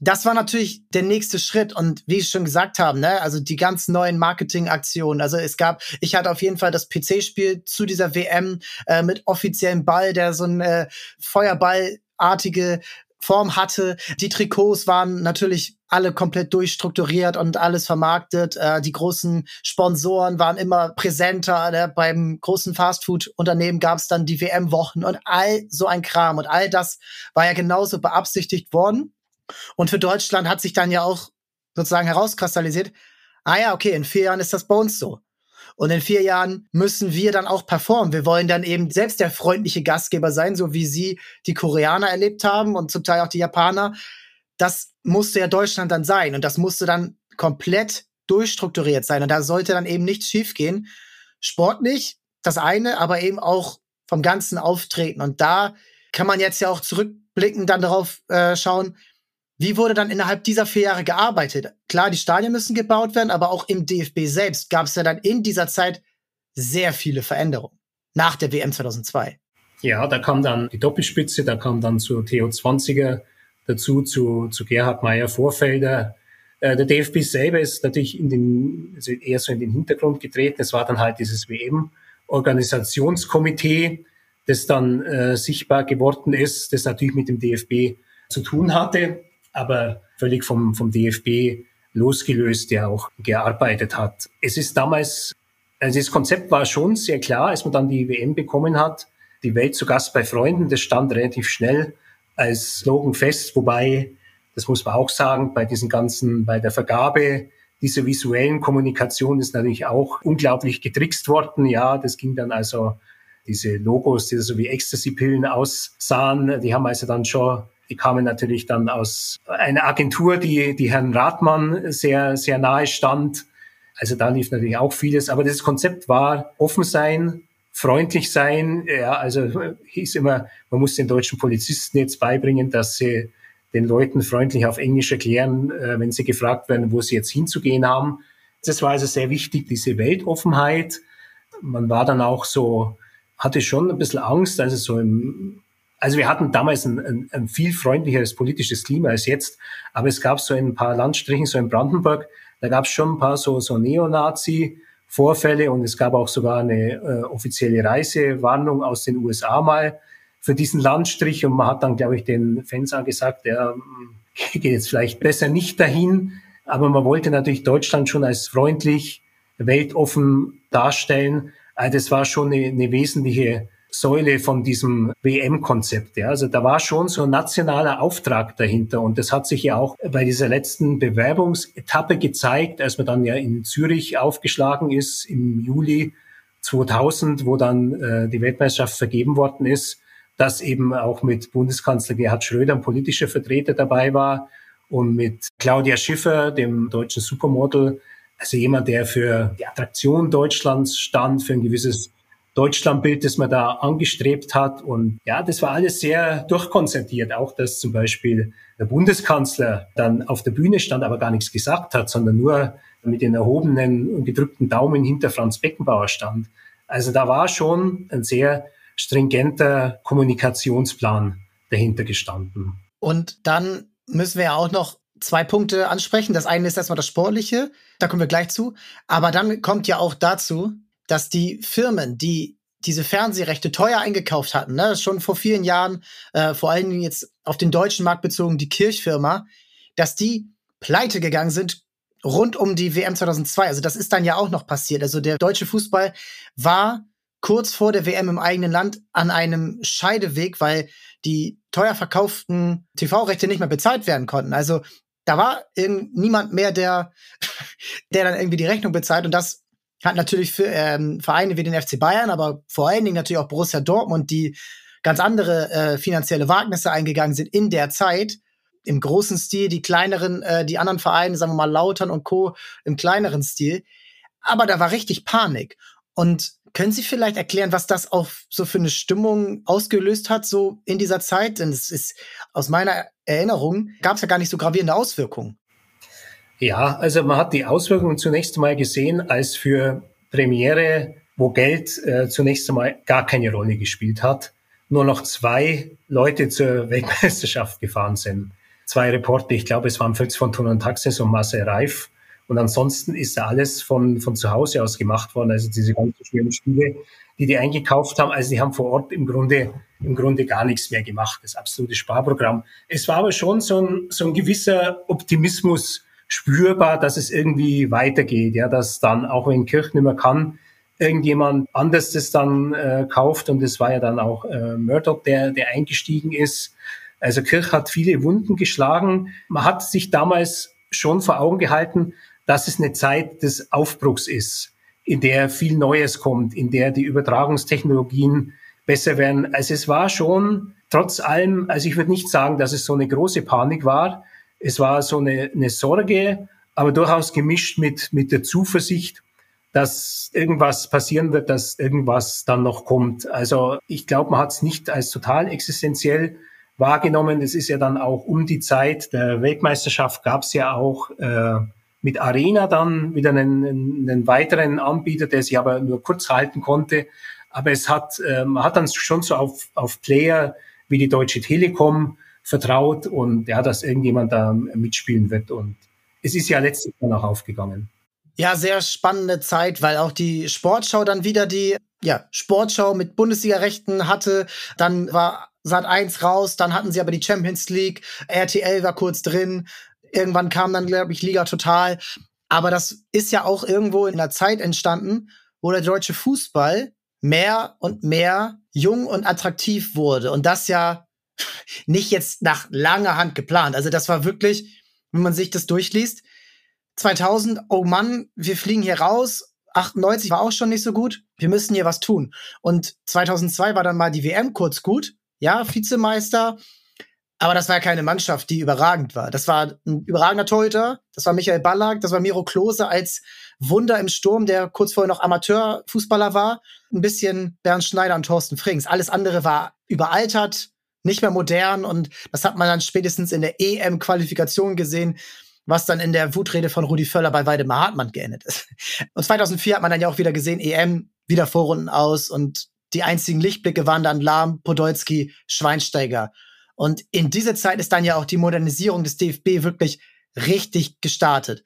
Das war natürlich der nächste Schritt. Und wie ich schon gesagt habe, ne, also die ganz neuen Marketingaktionen. Also es gab, ich hatte auf jeden Fall das PC-Spiel zu dieser WM äh, mit offiziellem Ball, der so ein äh, Feuerballartige Form hatte. Die Trikots waren natürlich alle komplett durchstrukturiert und alles vermarktet. Äh, die großen Sponsoren waren immer präsenter. Ne? Beim großen Fastfood-Unternehmen gab es dann die WM-Wochen und all so ein Kram. Und all das war ja genauso beabsichtigt worden. Und für Deutschland hat sich dann ja auch sozusagen herauskristallisiert, ah ja, okay, in vier Jahren ist das bei uns so. Und in vier Jahren müssen wir dann auch performen. Wir wollen dann eben selbst der freundliche Gastgeber sein, so wie sie die Koreaner erlebt haben und zum Teil auch die Japaner. Das musste ja Deutschland dann sein und das musste dann komplett durchstrukturiert sein. Und da sollte dann eben nichts schiefgehen. Sportlich das eine, aber eben auch vom ganzen Auftreten. Und da kann man jetzt ja auch zurückblicken, dann darauf äh, schauen, wie wurde dann innerhalb dieser vier Jahre gearbeitet? Klar, die Stadien müssen gebaut werden, aber auch im DFB selbst gab es ja dann in dieser Zeit sehr viele Veränderungen nach der WM 2002. Ja, da kam dann die Doppelspitze, da kam dann zu Theo 20er dazu, zu, zu Gerhard Meyer Vorfelder. Äh, der DFB selber ist natürlich in den, also eher so in den Hintergrund getreten. Es war dann halt dieses WM-Organisationskomitee, das dann äh, sichtbar geworden ist, das natürlich mit dem DFB zu tun hatte aber völlig vom, vom DFB losgelöst, der auch gearbeitet hat. Es ist damals, also das Konzept war schon sehr klar, als man dann die WM bekommen hat. Die Welt zu Gast bei Freunden, das stand relativ schnell als Slogan fest, wobei, das muss man auch sagen, bei diesen ganzen, bei der Vergabe dieser visuellen Kommunikation ist natürlich auch unglaublich getrickst worden. Ja, das ging dann also, diese Logos, die so wie Ecstasy-Pillen aussahen, die haben also dann schon die kamen natürlich dann aus einer Agentur, die, die Herrn Rathmann sehr, sehr nahe stand. Also da lief natürlich auch vieles. Aber das Konzept war offen sein, freundlich sein. Ja, also hieß immer, man muss den deutschen Polizisten jetzt beibringen, dass sie den Leuten freundlich auf Englisch erklären, äh, wenn sie gefragt werden, wo sie jetzt hinzugehen haben. Das war also sehr wichtig, diese Weltoffenheit. Man war dann auch so, hatte schon ein bisschen Angst, also so im also wir hatten damals ein, ein, ein viel freundlicheres politisches Klima als jetzt, aber es gab so ein paar Landstrichen, so in Brandenburg, da gab es schon ein paar so, so Neonazi-Vorfälle und es gab auch sogar eine äh, offizielle Reisewarnung aus den USA mal für diesen Landstrich und man hat dann, glaube ich, den Fans gesagt, der geht jetzt vielleicht besser nicht dahin, aber man wollte natürlich Deutschland schon als freundlich, weltoffen darstellen. Also das war schon eine, eine wesentliche Säule von diesem WM-Konzept. Ja. Also da war schon so ein nationaler Auftrag dahinter. Und das hat sich ja auch bei dieser letzten Bewerbungsetappe gezeigt, als man dann ja in Zürich aufgeschlagen ist im Juli 2000, wo dann äh, die Weltmeisterschaft vergeben worden ist, dass eben auch mit Bundeskanzler Gerhard Schröder ein politischer Vertreter dabei war und mit Claudia Schiffer, dem deutschen Supermodel, also jemand, der für die Attraktion Deutschlands stand, für ein gewisses Deutschlandbild, das man da angestrebt hat. Und ja, das war alles sehr durchkonzentriert. Auch, dass zum Beispiel der Bundeskanzler dann auf der Bühne stand, aber gar nichts gesagt hat, sondern nur mit den erhobenen und gedrückten Daumen hinter Franz Beckenbauer stand. Also da war schon ein sehr stringenter Kommunikationsplan dahinter gestanden. Und dann müssen wir ja auch noch zwei Punkte ansprechen. Das eine ist erstmal das Sportliche, da kommen wir gleich zu. Aber dann kommt ja auch dazu, dass die Firmen, die diese Fernsehrechte teuer eingekauft hatten, ne, schon vor vielen Jahren, äh, vor allen Dingen jetzt auf den deutschen Markt bezogen, die Kirchfirma, dass die pleite gegangen sind rund um die WM 2002. Also das ist dann ja auch noch passiert. Also der deutsche Fußball war kurz vor der WM im eigenen Land an einem Scheideweg, weil die teuer verkauften TV-Rechte nicht mehr bezahlt werden konnten. Also da war niemand mehr, der, der dann irgendwie die Rechnung bezahlt. Und das hat natürlich für ähm, Vereine wie den FC Bayern, aber vor allen Dingen natürlich auch Borussia Dortmund, die ganz andere äh, finanzielle Wagnisse eingegangen sind in der Zeit, im großen Stil, die kleineren, äh, die anderen Vereine, sagen wir mal Lautern und Co. im kleineren Stil. Aber da war richtig Panik. Und können Sie vielleicht erklären, was das auch so für eine Stimmung ausgelöst hat, so in dieser Zeit? Denn es ist aus meiner Erinnerung gab es ja gar nicht so gravierende Auswirkungen. Ja, also man hat die Auswirkungen zunächst einmal gesehen, als für Premiere, wo Geld äh, zunächst einmal gar keine Rolle gespielt hat, nur noch zwei Leute zur Weltmeisterschaft gefahren sind. zwei Reporter, ich glaube, es waren Fritz von Thun und Taxis und Marcel Reif. Und ansonsten ist da alles von, von zu Hause aus gemacht worden. Also diese ganzen schweren Spiele, die die eingekauft haben, also die haben vor Ort im Grunde, im Grunde gar nichts mehr gemacht. Das absolute Sparprogramm. Es war aber schon so ein, so ein gewisser Optimismus spürbar, dass es irgendwie weitergeht. Ja, dass dann, auch wenn Kirch nicht mehr kann, irgendjemand anders das dann äh, kauft. Und das war ja dann auch äh, Murdoch, der, der eingestiegen ist. Also Kirch hat viele Wunden geschlagen. Man hat sich damals schon vor Augen gehalten, dass es eine Zeit des Aufbruchs ist, in der viel Neues kommt, in der die Übertragungstechnologien besser werden. Also es war schon trotz allem, also ich würde nicht sagen, dass es so eine große Panik war. Es war so eine, eine Sorge, aber durchaus gemischt mit, mit der Zuversicht, dass irgendwas passieren wird, dass irgendwas dann noch kommt. Also ich glaube, man hat es nicht als total existenziell wahrgenommen. Es ist ja dann auch um die Zeit der Weltmeisterschaft gab es ja auch äh, mit Arena dann wieder einen, einen weiteren Anbieter, der sich aber nur kurz halten konnte. Aber es hat, äh, man hat dann schon so auf, auf Player wie die Deutsche Telekom vertraut und ja, dass irgendjemand da mitspielen wird. Und es ist ja letztlich dann auch aufgegangen. Ja, sehr spannende Zeit, weil auch die Sportschau dann wieder die ja, Sportschau mit Bundesliga-Rechten hatte. Dann war Sat 1 raus, dann hatten sie aber die Champions League, RTL war kurz drin, Irgendwann kam dann, glaube ich, Liga Total. Aber das ist ja auch irgendwo in einer Zeit entstanden, wo der deutsche Fußball mehr und mehr jung und attraktiv wurde. Und das ja nicht jetzt nach langer Hand geplant. Also das war wirklich, wenn man sich das durchliest, 2000, oh Mann, wir fliegen hier raus. 98 war auch schon nicht so gut. Wir müssen hier was tun. Und 2002 war dann mal die WM kurz gut. Ja, Vizemeister, aber das war ja keine Mannschaft, die überragend war. Das war ein überragender Torhüter. Das war Michael Ballack. Das war Miro Klose als Wunder im Sturm, der kurz vorher noch Amateurfußballer war. Ein bisschen Bernd Schneider und Thorsten Frings. Alles andere war überaltert, nicht mehr modern. Und das hat man dann spätestens in der EM-Qualifikation gesehen, was dann in der Wutrede von Rudi Völler bei Weidemar Hartmann geendet ist. Und 2004 hat man dann ja auch wieder gesehen, EM, wieder Vorrunden aus. Und die einzigen Lichtblicke waren dann Lahm, Podolski, Schweinsteiger. Und in dieser Zeit ist dann ja auch die Modernisierung des DFB wirklich richtig gestartet.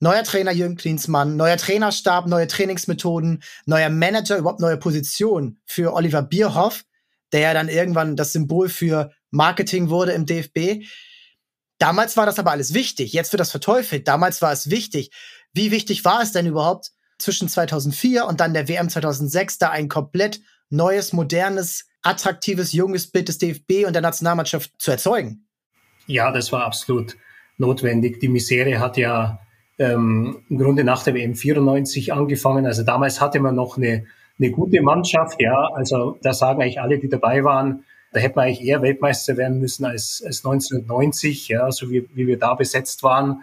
Neuer Trainer Jürgen Klinsmann, neuer Trainerstab, neue Trainingsmethoden, neuer Manager, überhaupt neue Position für Oliver Bierhoff, der ja dann irgendwann das Symbol für Marketing wurde im DFB. Damals war das aber alles wichtig. Jetzt wird das verteufelt. Damals war es wichtig. Wie wichtig war es denn überhaupt zwischen 2004 und dann der WM 2006 da ein komplett neues, modernes attraktives, junges Bild des DFB und der Nationalmannschaft zu erzeugen. Ja, das war absolut notwendig. Die Misere hat ja ähm, im Grunde nach der WM 94 angefangen. Also damals hatte man noch eine, eine gute Mannschaft. Ja, also da sagen eigentlich alle, die dabei waren, da hätte man eigentlich eher Weltmeister werden müssen als, als 1990, ja, so wie, wie wir da besetzt waren.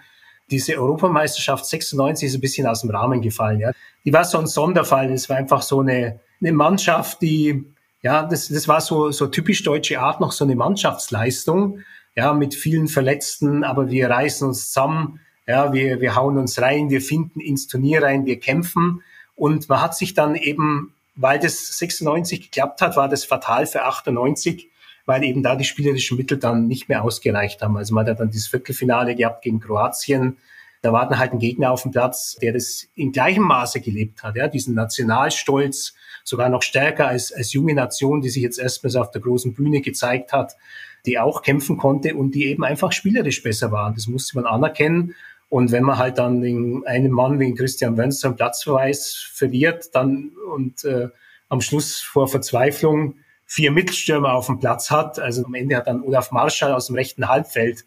Diese Europameisterschaft 96 ist ein bisschen aus dem Rahmen gefallen. Ja. Die war so ein Sonderfall. Es war einfach so eine, eine Mannschaft, die ja, das, das war so, so typisch deutsche Art, noch so eine Mannschaftsleistung, ja, mit vielen Verletzten, aber wir reißen uns zusammen, ja, wir, wir hauen uns rein, wir finden ins Turnier rein, wir kämpfen. Und man hat sich dann eben, weil das 96 geklappt hat, war das fatal für 98, weil eben da die spielerischen Mittel dann nicht mehr ausgereicht haben. Also man hat dann dieses Viertelfinale gehabt gegen Kroatien. Da war dann halt ein Gegner auf dem Platz, der das in gleichem Maße gelebt hat, ja, diesen Nationalstolz, sogar noch stärker als, als junge Nation, die sich jetzt erstmals auf der großen Bühne gezeigt hat, die auch kämpfen konnte und die eben einfach spielerisch besser waren. Das musste man anerkennen. Und wenn man halt dann einen Mann wie Christian Wönster einen Platzverweis verliert, dann und äh, am Schluss vor Verzweiflung vier Mittelstürmer auf dem Platz hat, also am Ende hat dann Olaf Marschall aus dem rechten Halbfeld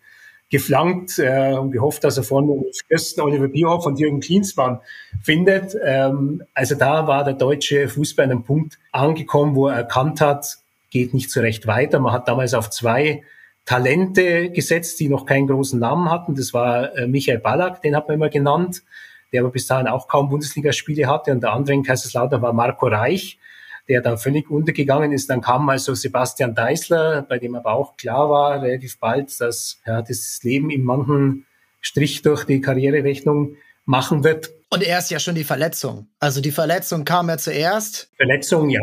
geflankt äh, und gehofft, dass er vorne Fürsten Oliver Bierhoff und Jürgen Klinsmann findet. Ähm, also da war der deutsche Fußball an einem Punkt angekommen, wo er erkannt hat, geht nicht so recht weiter. Man hat damals auf zwei Talente gesetzt, die noch keinen großen Namen hatten. Das war äh, Michael Ballack, den hat man immer genannt, der aber bis dahin auch kaum Bundesligaspiele hatte. Und der andere in Kaiserslautern war Marco Reich, der dann völlig untergegangen ist. Dann kam also Sebastian Deißler, bei dem aber auch klar war, relativ bald, dass ja, das Leben ihm manchen Strich durch die Karriererechnung machen wird. Und er ist ja schon die Verletzung. Also die Verletzung kam ja zuerst. Verletzung, ja,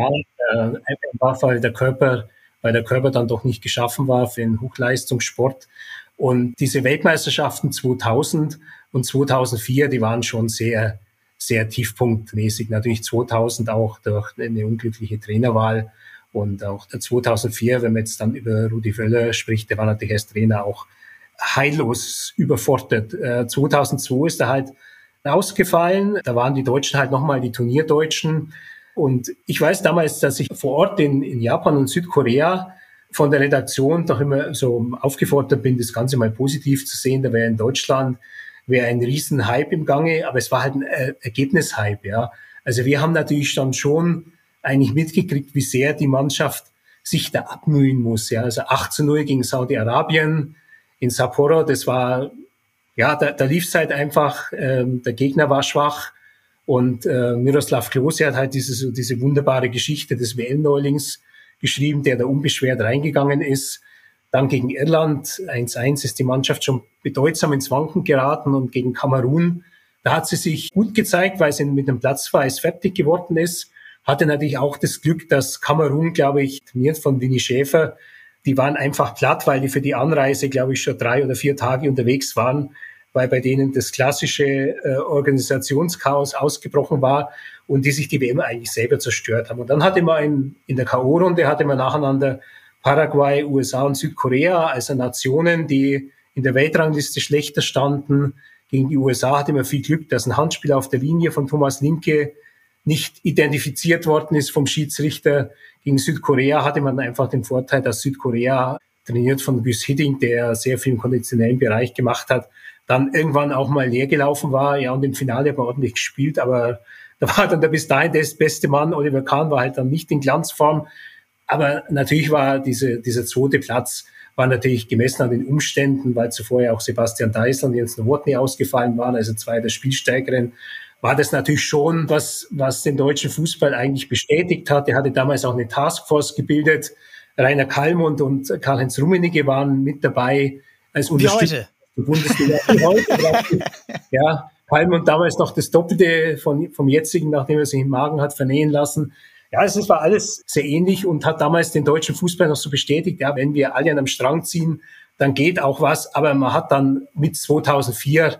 äh, war, weil der Körper, weil der Körper dann doch nicht geschaffen war für den Hochleistungssport. Und diese Weltmeisterschaften 2000 und 2004, die waren schon sehr, sehr tiefpunktmäßig. Natürlich 2000 auch durch eine unglückliche Trainerwahl und auch 2004, wenn man jetzt dann über Rudi Völler spricht, der war natürlich als Trainer auch heillos überfordert. 2002 äh, ist er halt ausgefallen. Da waren die Deutschen halt nochmal die Turnierdeutschen. Und ich weiß damals, dass ich vor Ort in, in Japan und Südkorea von der Redaktion doch immer so aufgefordert bin, das Ganze mal positiv zu sehen. Da wäre in Deutschland wäre ein riesen Hype im Gange, aber es war halt ein äh, Ergebnishype, ja. Also wir haben natürlich dann schon eigentlich mitgekriegt, wie sehr die Mannschaft sich da abmühen muss, ja. Also 8 zu 0 gegen Saudi-Arabien in Sapporo, das war, ja, da, da lief es halt einfach, ähm, der Gegner war schwach und äh, Miroslav Klose hat halt diese, diese wunderbare Geschichte des WM-Neulings geschrieben, der da unbeschwert reingegangen ist. Dann gegen Irland 1-1 ist die Mannschaft schon bedeutsam ins Wanken geraten und gegen Kamerun, da hat sie sich gut gezeigt, weil sie mit einem Platzverweis fertig geworden ist. Hatte natürlich auch das Glück, dass Kamerun, glaube ich, trainiert von Winnie Schäfer, die waren einfach platt, weil die für die Anreise, glaube ich, schon drei oder vier Tage unterwegs waren, weil bei denen das klassische äh, Organisationschaos ausgebrochen war und die sich die WM eigentlich selber zerstört haben. Und dann hatte man in, in der K.O.-Runde hatte man nacheinander Paraguay, USA und Südkorea, also Nationen, die in der Weltrangliste schlechter standen. Gegen die USA hatte man viel Glück, dass ein Handspiel auf der Linie von Thomas Linke nicht identifiziert worden ist vom Schiedsrichter. Gegen Südkorea hatte man einfach den Vorteil, dass Südkorea trainiert von Gus Hiddink, der sehr viel im konditionellen Bereich gemacht hat, dann irgendwann auch mal leer gelaufen war. Ja, und im Finale hat man ordentlich gespielt, aber da war dann der bis dahin der beste Mann, Oliver Kahn, war halt dann nicht in Glanzform. Aber natürlich war diese, dieser zweite Platz war natürlich gemessen an den Umständen, weil zuvor ja auch Sebastian Deisler und Jens Nowotny ausgefallen waren, also zwei der Spielstärkeren, war das natürlich schon was, was den deutschen Fußball eigentlich bestätigt hat. Er hatte damals auch eine Taskforce gebildet. Rainer Kallmund und Karl-Heinz Rummenigge waren mit dabei als Unterstützer. Bundesliga heute. ja, Kallmund damals noch das Doppelte von, vom jetzigen, nachdem er sich im Magen hat vernähen lassen. Ja, es war alles sehr ähnlich und hat damals den deutschen Fußball noch so bestätigt, ja, wenn wir alle an einem Strang ziehen, dann geht auch was. Aber man hat dann mit 2004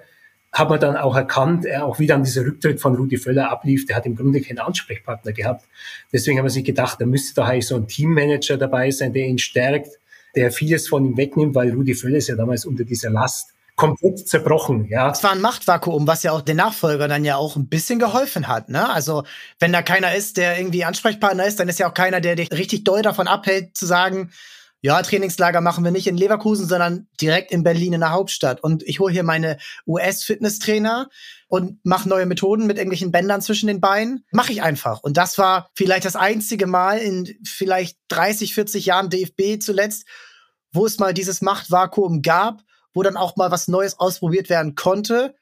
hat man dann auch erkannt, er auch wieder an dieser Rücktritt von Rudi Völler ablief, der hat im Grunde keinen Ansprechpartner gehabt. Deswegen haben wir sich gedacht, da müsste doch eigentlich so ein Teammanager dabei sein, der ihn stärkt, der vieles von ihm wegnimmt, weil Rudi Völler ist ja damals unter dieser Last komplett zerbrochen, ja. Es war ein Machtvakuum, was ja auch den Nachfolger dann ja auch ein bisschen geholfen hat, ne? Also, wenn da keiner ist, der irgendwie Ansprechpartner ist, dann ist ja auch keiner, der dich richtig doll davon abhält, zu sagen, ja, Trainingslager machen wir nicht in Leverkusen, sondern direkt in Berlin in der Hauptstadt. Und ich hole hier meine US-Fitnesstrainer und mache neue Methoden mit irgendwelchen Bändern zwischen den Beinen. Mache ich einfach. Und das war vielleicht das einzige Mal in vielleicht 30, 40 Jahren DFB zuletzt, wo es mal dieses Machtvakuum gab, wo dann auch mal was Neues ausprobiert werden konnte.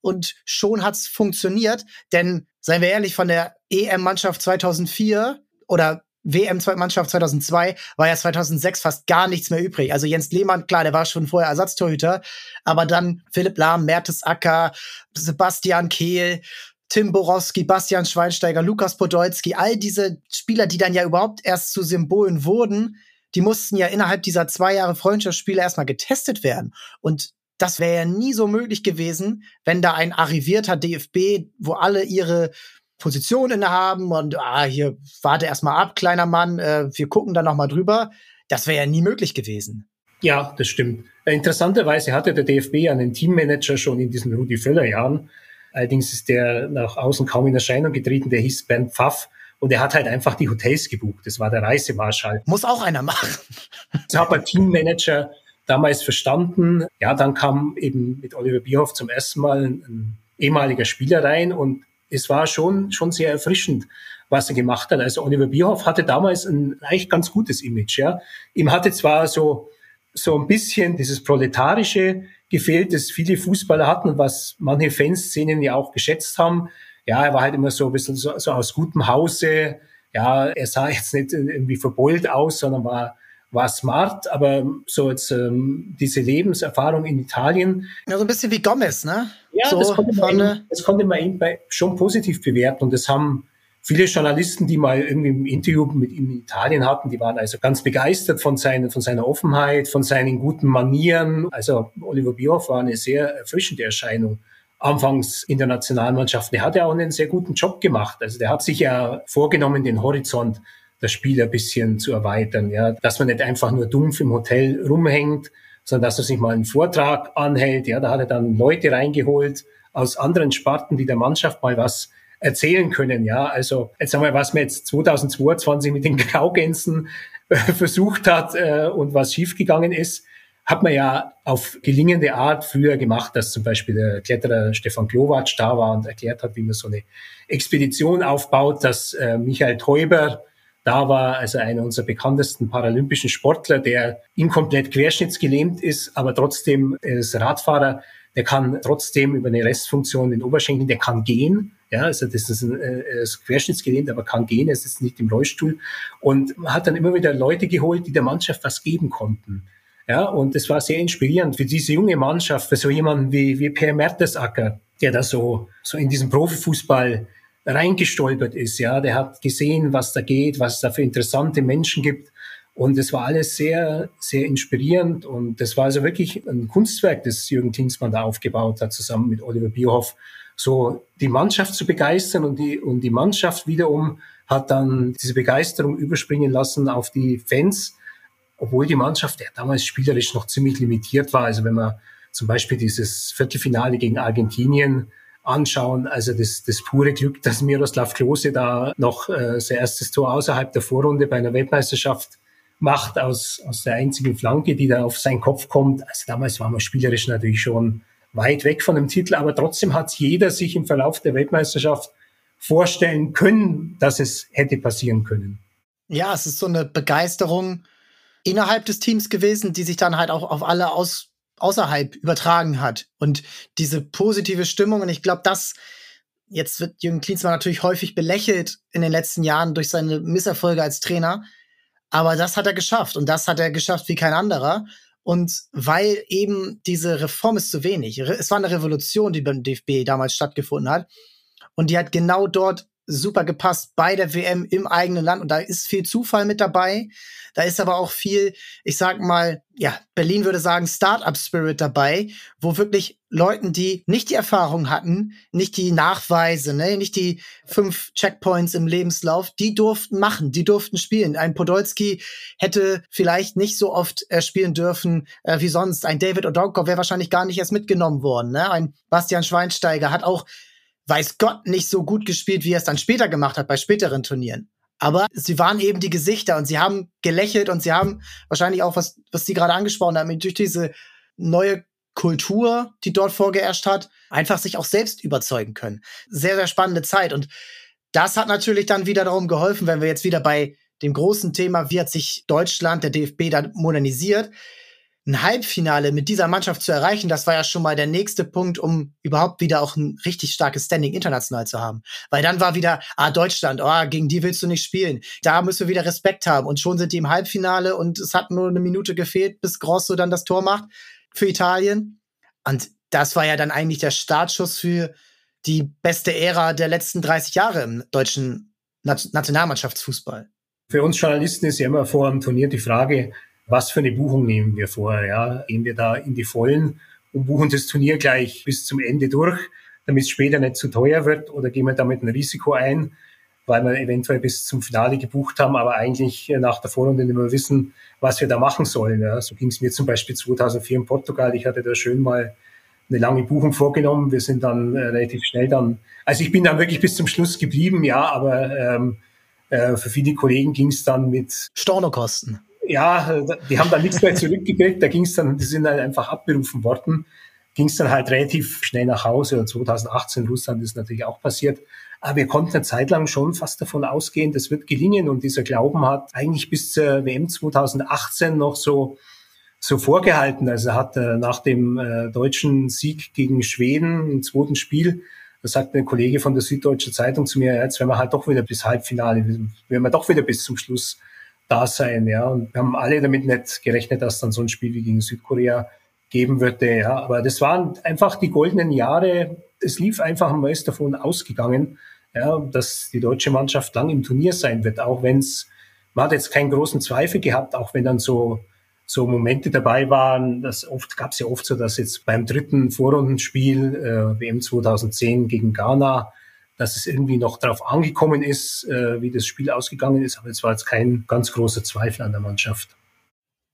Und schon hat's funktioniert. Denn, seien wir ehrlich, von der EM-Mannschaft 2004 oder WM-Mannschaft 2002 war ja 2006 fast gar nichts mehr übrig. Also Jens Lehmann, klar, der war schon vorher Ersatztorhüter, aber dann Philipp Lahm, Mertes Acker, Sebastian Kehl, Tim Borowski, Bastian Schweinsteiger, Lukas Podolski, all diese Spieler, die dann ja überhaupt erst zu Symbolen wurden, die mussten ja innerhalb dieser zwei Jahre Freundschaftsspiele erstmal getestet werden. Und das wäre ja nie so möglich gewesen, wenn da ein arrivierter DFB, wo alle ihre Position innehaben und ah, hier warte erstmal ab, kleiner Mann, äh, wir gucken dann nochmal drüber. Das wäre ja nie möglich gewesen. Ja, das stimmt. Äh, interessanterweise hatte der DFB einen Teammanager schon in diesen Rudi Völler Jahren. Allerdings ist der nach außen kaum in Erscheinung getreten. Der hieß Bernd Pfaff und er hat halt einfach die Hotels gebucht. Das war der Reisemarschall. Muss auch einer machen. Das hat der Teammanager damals verstanden. Ja, dann kam eben mit Oliver Bierhoff zum ersten Mal ein ehemaliger Spieler rein und es war schon, schon sehr erfrischend, was er gemacht hat. Also Oliver Bierhoff hatte damals ein eigentlich ganz gutes Image, ja. Ihm hatte zwar so, so ein bisschen dieses proletarische gefehlt, das viele Fußballer hatten und was manche Fanszenen ja auch geschätzt haben. Ja, er war halt immer so ein bisschen so, so aus gutem Hause. Ja, er sah jetzt nicht irgendwie verbeult aus, sondern war war smart, aber so jetzt ähm, diese Lebenserfahrung in Italien. Ja, so ein bisschen wie Gomez, ne? Ja, so das, konnte man, das konnte man ihm bei, schon positiv bewerten und das haben viele Journalisten, die mal irgendwie im Interview mit ihm in Italien hatten, die waren also ganz begeistert von, seinen, von seiner Offenheit, von seinen guten Manieren. Also Oliver Bierhoff war eine sehr erfrischende Erscheinung anfangs in der Nationalmannschaft. Der hat ja auch einen sehr guten Job gemacht. Also der hat sich ja vorgenommen, den Horizont der Spieler ein bisschen zu erweitern, ja, dass man nicht einfach nur dumpf im Hotel rumhängt, sondern dass er sich mal einen Vortrag anhält. Ja, da hat er dann Leute reingeholt aus anderen Sparten, die der Mannschaft mal was erzählen können. Ja, also jetzt einmal, was man jetzt 2022 mit den Graugänsen äh, versucht hat äh, und was schiefgegangen ist, hat man ja auf gelingende Art früher gemacht, dass zum Beispiel der Kletterer Stefan Glowacz da war und erklärt hat, wie man so eine Expedition aufbaut, dass äh, Michael Teuber da war, also einer unserer bekanntesten paralympischen Sportler, der inkomplett querschnittsgelähmt ist, aber trotzdem ist Radfahrer, der kann trotzdem über eine Restfunktion den Oberschenkeln, der kann gehen. Ja, also das ist, ein, äh, ist querschnittsgelähmt, aber kann gehen, er sitzt nicht im Rollstuhl. Und man hat dann immer wieder Leute geholt, die der Mannschaft was geben konnten. Ja, und das war sehr inspirierend für diese junge Mannschaft, für so jemanden wie, wie Per Mertesacker, der da so, so in diesen Profifußball reingestolpert ist. Ja, der hat gesehen, was da geht, was da für interessante Menschen gibt. Und es war alles sehr, sehr inspirierend. Und das war also wirklich ein Kunstwerk, das Jürgen Klinsmann da aufgebaut hat, zusammen mit Oliver Bierhoff, so die Mannschaft zu begeistern. Und die, und die Mannschaft wiederum hat dann diese Begeisterung überspringen lassen auf die Fans, obwohl die Mannschaft ja damals spielerisch noch ziemlich limitiert war. Also wenn man zum Beispiel dieses Viertelfinale gegen Argentinien anschauen, also das, das pure Glück, dass Miroslav Klose da noch äh, sein erstes Tor außerhalb der Vorrunde bei einer Weltmeisterschaft macht aus, aus der einzigen Flanke, die da auf seinen Kopf kommt. Also damals war man spielerisch natürlich schon weit weg von dem Titel, aber trotzdem hat jeder sich im Verlauf der Weltmeisterschaft vorstellen können, dass es hätte passieren können. Ja, es ist so eine Begeisterung, innerhalb des Teams gewesen, die sich dann halt auch auf alle aus, außerhalb übertragen hat. Und diese positive Stimmung, und ich glaube, das, jetzt wird Jürgen Klinsmann natürlich häufig belächelt in den letzten Jahren durch seine Misserfolge als Trainer. Aber das hat er geschafft und das hat er geschafft wie kein anderer. Und weil eben diese Reform ist zu wenig. Es war eine Revolution, die beim DFB damals stattgefunden hat. Und die hat genau dort super gepasst bei der WM im eigenen Land. Und da ist viel Zufall mit dabei. Da ist aber auch viel, ich sag mal, ja, Berlin würde sagen, Startup-Spirit dabei, wo wirklich Leuten, die nicht die Erfahrung hatten, nicht die Nachweise, ne, nicht die fünf Checkpoints im Lebenslauf, die durften machen, die durften spielen. Ein Podolski hätte vielleicht nicht so oft äh, spielen dürfen äh, wie sonst. Ein David Odonko wäre wahrscheinlich gar nicht erst mitgenommen worden. Ne? Ein Bastian Schweinsteiger hat auch weiß Gott nicht so gut gespielt, wie er es dann später gemacht hat bei späteren Turnieren. Aber sie waren eben die Gesichter und sie haben gelächelt und sie haben wahrscheinlich auch, was, was Sie gerade angesprochen haben, durch diese neue Kultur, die dort vorgeherrscht hat, einfach sich auch selbst überzeugen können. Sehr, sehr spannende Zeit. Und das hat natürlich dann wieder darum geholfen, wenn wir jetzt wieder bei dem großen Thema, wie hat sich Deutschland, der DFB da modernisiert, ein Halbfinale mit dieser Mannschaft zu erreichen, das war ja schon mal der nächste Punkt, um überhaupt wieder auch ein richtig starkes Standing international zu haben. Weil dann war wieder, ah, Deutschland, oh, gegen die willst du nicht spielen. Da müssen wir wieder Respekt haben. Und schon sind die im Halbfinale und es hat nur eine Minute gefehlt, bis Grosso dann das Tor macht für Italien. Und das war ja dann eigentlich der Startschuss für die beste Ära der letzten 30 Jahre im deutschen Nationalmannschaftsfußball. Für uns Journalisten ist ja immer vor dem Turnier die Frage, was für eine Buchung nehmen wir vor? Ja? Gehen wir da in die Vollen und buchen das Turnier gleich bis zum Ende durch, damit es später nicht zu teuer wird? Oder gehen wir damit ein Risiko ein, weil wir eventuell bis zum Finale gebucht haben, aber eigentlich nach der Vorrunde nicht mehr wissen, was wir da machen sollen? Ja? So ging es mir zum Beispiel 2004 in Portugal. Ich hatte da schön mal eine lange Buchung vorgenommen. Wir sind dann äh, relativ schnell dann, also ich bin dann wirklich bis zum Schluss geblieben, ja, aber ähm, äh, für viele Kollegen ging es dann mit Stornokosten ja, die haben dann nichts mehr zurückgekriegt. Da ging es dann, die sind halt einfach abberufen worden. Ging es dann halt relativ schnell nach Hause. Und 2018 in Russland ist natürlich auch passiert. Aber wir konnten eine Zeit lang schon fast davon ausgehen, das wird gelingen. Und dieser Glauben hat eigentlich bis zur WM 2018 noch so so vorgehalten. Also hat äh, nach dem äh, deutschen Sieg gegen Schweden im zweiten Spiel, da sagt ein Kollege von der Süddeutschen Zeitung zu mir, jetzt werden wir halt doch wieder bis Halbfinale, werden wir doch wieder bis zum Schluss da sein. Ja. Und wir haben alle damit nicht gerechnet, dass dann so ein Spiel wie gegen Südkorea geben würde. Ja. Aber das waren einfach die goldenen Jahre. Es lief einfach, man ist davon ausgegangen, ja, dass die deutsche Mannschaft lang im Turnier sein wird, auch wenn es, man hat jetzt keinen großen Zweifel gehabt, auch wenn dann so so Momente dabei waren. Das oft gab es ja oft so, dass jetzt beim dritten Vorrundenspiel äh, WM 2010 gegen Ghana, dass es irgendwie noch darauf angekommen ist, äh, wie das Spiel ausgegangen ist. Aber es war jetzt kein ganz großer Zweifel an der Mannschaft.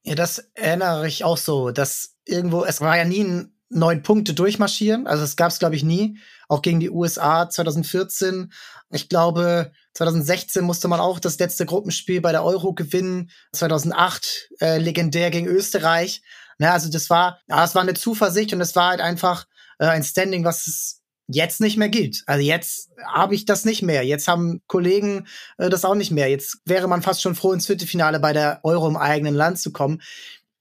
Ja, das erinnere ich auch so, dass irgendwo, es war ja nie ein neun Punkte durchmarschieren. Also es gab es, glaube ich, nie. Auch gegen die USA 2014. Ich glaube, 2016 musste man auch das letzte Gruppenspiel bei der Euro gewinnen. 2008 äh, legendär gegen Österreich. Na, also das war, ja, es war eine Zuversicht und es war halt einfach äh, ein Standing, was es jetzt nicht mehr gilt. Also jetzt habe ich das nicht mehr. Jetzt haben Kollegen äh, das auch nicht mehr. Jetzt wäre man fast schon froh, ins Viertelfinale bei der Euro im eigenen Land zu kommen.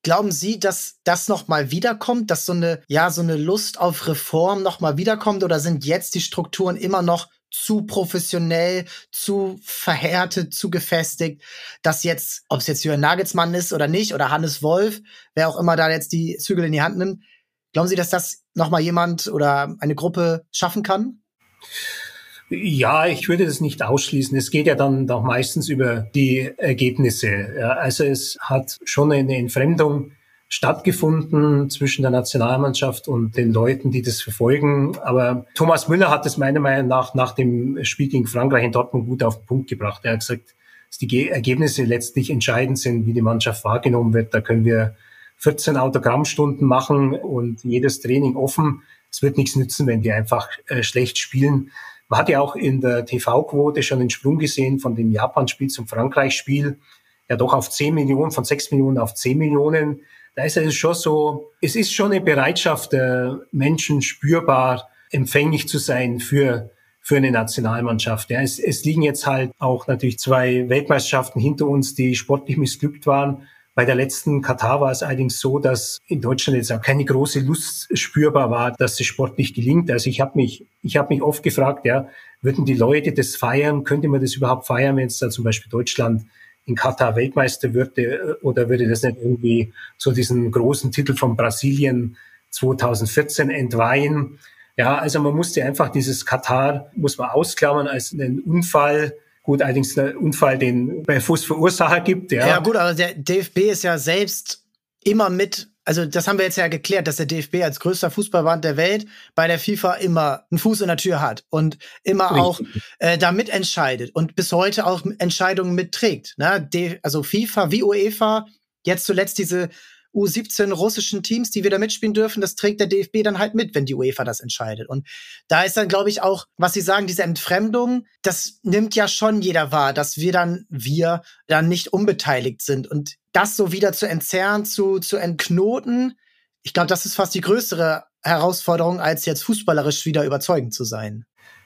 Glauben Sie, dass das noch mal wiederkommt, dass so eine ja so eine Lust auf Reform noch mal wiederkommt oder sind jetzt die Strukturen immer noch zu professionell, zu verhärtet, zu gefestigt, dass jetzt, ob es jetzt Jürgen Nagelsmann ist oder nicht oder Hannes Wolf, wer auch immer da jetzt die Zügel in die Hand nimmt, glauben Sie, dass das noch mal jemand oder eine Gruppe schaffen kann? Ja, ich würde das nicht ausschließen. Es geht ja dann doch meistens über die Ergebnisse. Also es hat schon eine Entfremdung stattgefunden zwischen der Nationalmannschaft und den Leuten, die das verfolgen. Aber Thomas Müller hat es meiner Meinung nach nach dem Spiel gegen Frankreich in Dortmund gut auf den Punkt gebracht. Er hat gesagt, dass die Ergebnisse letztlich entscheidend sind, wie die Mannschaft wahrgenommen wird. Da können wir 14 Autogrammstunden machen und jedes Training offen. Es wird nichts nützen, wenn wir einfach äh, schlecht spielen. Man hat ja auch in der TV-Quote schon den Sprung gesehen von dem Japan-Spiel zum Frankreich-Spiel. Ja, doch auf 10 Millionen, von 6 Millionen auf 10 Millionen. Da ist es schon so, es ist schon eine Bereitschaft der Menschen spürbar, empfänglich zu sein für für eine Nationalmannschaft. Ja, es, es liegen jetzt halt auch natürlich zwei Weltmeisterschaften hinter uns, die sportlich missglückt waren. Bei der letzten Katar war es allerdings so, dass in Deutschland jetzt auch keine große Lust spürbar war, dass es sportlich gelingt. Also ich habe mich, ich habe mich oft gefragt, ja, würden die Leute das feiern? Könnte man das überhaupt feiern, wenn es da zum Beispiel Deutschland in Katar Weltmeister würde? Oder würde das nicht irgendwie so diesen großen Titel von Brasilien 2014 entweihen? Ja, also man musste einfach dieses Katar, muss man ausklammern als einen Unfall, Gut, allerdings der Unfall, den bei Fußverursacher gibt. Ja. ja, gut, aber der DFB ist ja selbst immer mit also das haben wir jetzt ja geklärt, dass der DFB als größter Fußballband der Welt bei der FIFA immer einen Fuß in der Tür hat und immer Richtig. auch äh, da mitentscheidet und bis heute auch Entscheidungen mitträgt. Ne? also FIFA wie UEFA, jetzt zuletzt diese U17 russischen Teams, die wir mitspielen dürfen, das trägt der DFB dann halt mit, wenn die UEFA das entscheidet. Und da ist dann, glaube ich, auch, was Sie sagen, diese Entfremdung, das nimmt ja schon jeder wahr, dass wir dann, wir dann nicht unbeteiligt sind. Und das so wieder zu entzerren, zu, zu entknoten, ich glaube, das ist fast die größere Herausforderung, als jetzt fußballerisch wieder überzeugend zu sein.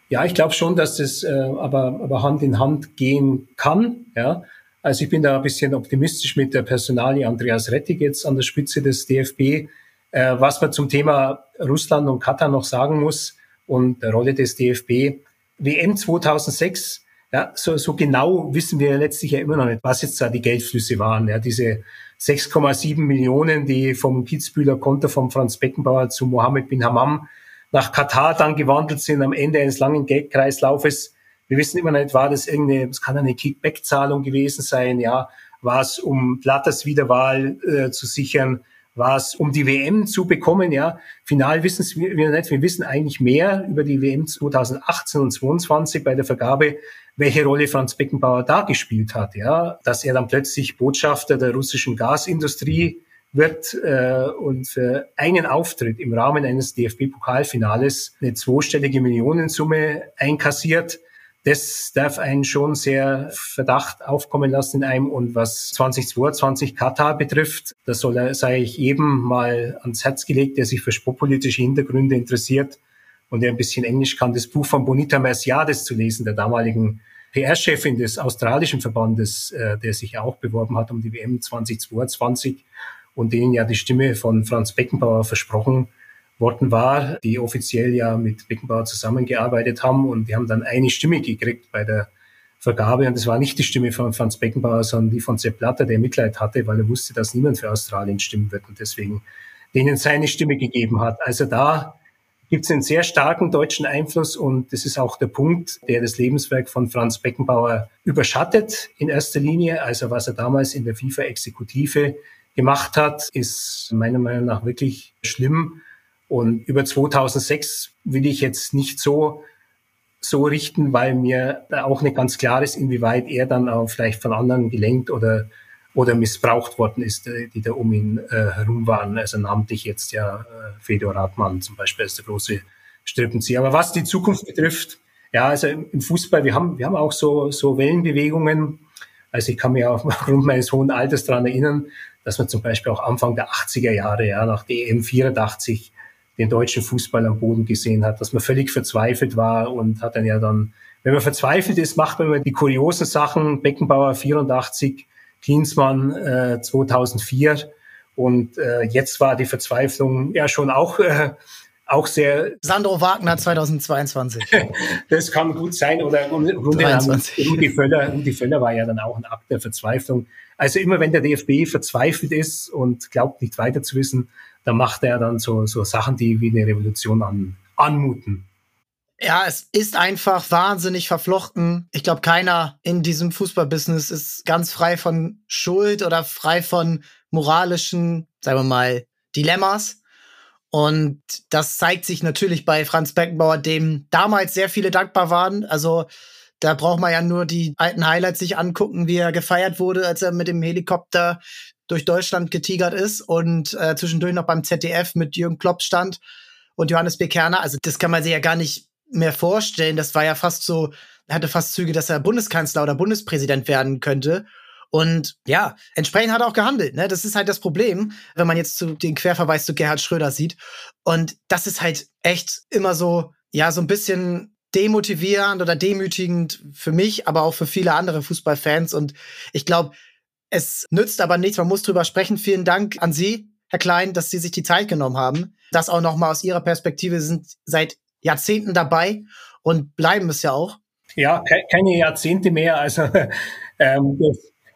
Ja, ich glaube schon, dass das äh, aber, aber Hand in Hand gehen kann. Ja, also ich bin da ein bisschen optimistisch mit der Personalie Andreas Rettig jetzt an der Spitze des DFB. Äh, was man zum Thema Russland und Katar noch sagen muss und der Rolle des DFB. WM 2006, ja, so, so genau wissen wir letztlich ja immer noch nicht, was jetzt da die Geldflüsse waren. Ja, diese 6,7 Millionen, die vom Kitzbühler Konto von Franz Beckenbauer zu Mohammed bin Hammam nach Katar dann gewandelt sind am Ende eines langen Geldkreislaufes. Wir wissen immer nicht, war das irgendeine, es kann eine Kickback-Zahlung gewesen sein, ja, war es um Blatters Wiederwahl äh, zu sichern, war es um die WM zu bekommen, ja. Final wissen wir nicht, wir wissen eigentlich mehr über die WM 2018 und 22 bei der Vergabe, welche Rolle Franz Beckenbauer da gespielt hat, ja, dass er dann plötzlich Botschafter der russischen Gasindustrie wird äh, und für einen Auftritt im Rahmen eines DFB-Pokalfinales eine zweistellige Millionensumme einkassiert das darf einen schon sehr Verdacht aufkommen lassen in einem. Und was 2022 Katar betrifft, das soll, sei ich jedem mal ans Herz gelegt, der sich für sportpolitische Hintergründe interessiert und der ein bisschen Englisch kann, das Buch von Bonita Merciades zu lesen, der damaligen PR-Chefin des australischen Verbandes, äh, der sich auch beworben hat um die WM 2022 und denen ja die Stimme von Franz Beckenbauer versprochen worden war, die offiziell ja mit Beckenbauer zusammengearbeitet haben und die haben dann eine Stimme gekriegt bei der Vergabe und das war nicht die Stimme von Franz Beckenbauer, sondern die von Sepp Blatter, der Mitleid hatte, weil er wusste, dass niemand für Australien stimmen wird und deswegen denen seine Stimme gegeben hat. Also da gibt es einen sehr starken deutschen Einfluss und das ist auch der Punkt, der das Lebenswerk von Franz Beckenbauer überschattet in erster Linie. Also was er damals in der FIFA-Exekutive gemacht hat, ist meiner Meinung nach wirklich schlimm. Und über 2006 will ich jetzt nicht so so richten, weil mir da auch nicht ganz klar ist, inwieweit er dann auch vielleicht von anderen gelenkt oder oder missbraucht worden ist, äh, die da um ihn äh, herum waren. Also namentlich jetzt ja äh, Fedor Radmann zum Beispiel als der große Strippenzieher. Aber was die Zukunft betrifft, ja, also im Fußball, wir haben, wir haben auch so, so Wellenbewegungen. Also ich kann mich auch aufgrund meines hohen Alters daran erinnern, dass man zum Beispiel auch Anfang der 80er Jahre, ja, nach DM 84, den deutschen Fußball am Boden gesehen hat, dass man völlig verzweifelt war und hat dann ja dann, wenn man verzweifelt ist, macht man immer die kuriosen Sachen. Beckenbauer 84 Klinsmann äh, 2004. Und äh, jetzt war die Verzweiflung ja schon auch, äh, auch sehr. Sandro Wagner 2022. das kann gut sein. Oder Rudi Völler, Rudi Völler war ja dann auch ein Akt der Verzweiflung. Also immer wenn der DFB verzweifelt ist und glaubt nicht weiter zu wissen, dann macht er dann so, so Sachen, die wie eine Revolution an, anmuten. Ja, es ist einfach wahnsinnig verflochten. Ich glaube, keiner in diesem Fußballbusiness ist ganz frei von Schuld oder frei von moralischen, sagen wir mal, Dilemmas. Und das zeigt sich natürlich bei Franz Beckenbauer, dem damals sehr viele dankbar waren. Also da braucht man ja nur die alten Highlights sich angucken, wie er gefeiert wurde, als er mit dem Helikopter durch Deutschland getigert ist und äh, zwischendurch noch beim ZDF mit Jürgen Klopp stand und Johannes B. Kerner. Also das kann man sich ja gar nicht mehr vorstellen. Das war ja fast so, hatte fast Züge, dass er Bundeskanzler oder Bundespräsident werden könnte. Und ja, entsprechend hat er auch gehandelt. Ne? Das ist halt das Problem, wenn man jetzt zu, den Querverweis zu Gerhard Schröder sieht. Und das ist halt echt immer so, ja, so ein bisschen demotivierend oder demütigend für mich, aber auch für viele andere Fußballfans. Und ich glaube, es nützt aber nichts. Man muss drüber sprechen. Vielen Dank an Sie, Herr Klein, dass Sie sich die Zeit genommen haben. Das auch nochmal aus Ihrer Perspektive sind seit Jahrzehnten dabei und bleiben es ja auch. Ja, keine Jahrzehnte mehr. Also ähm,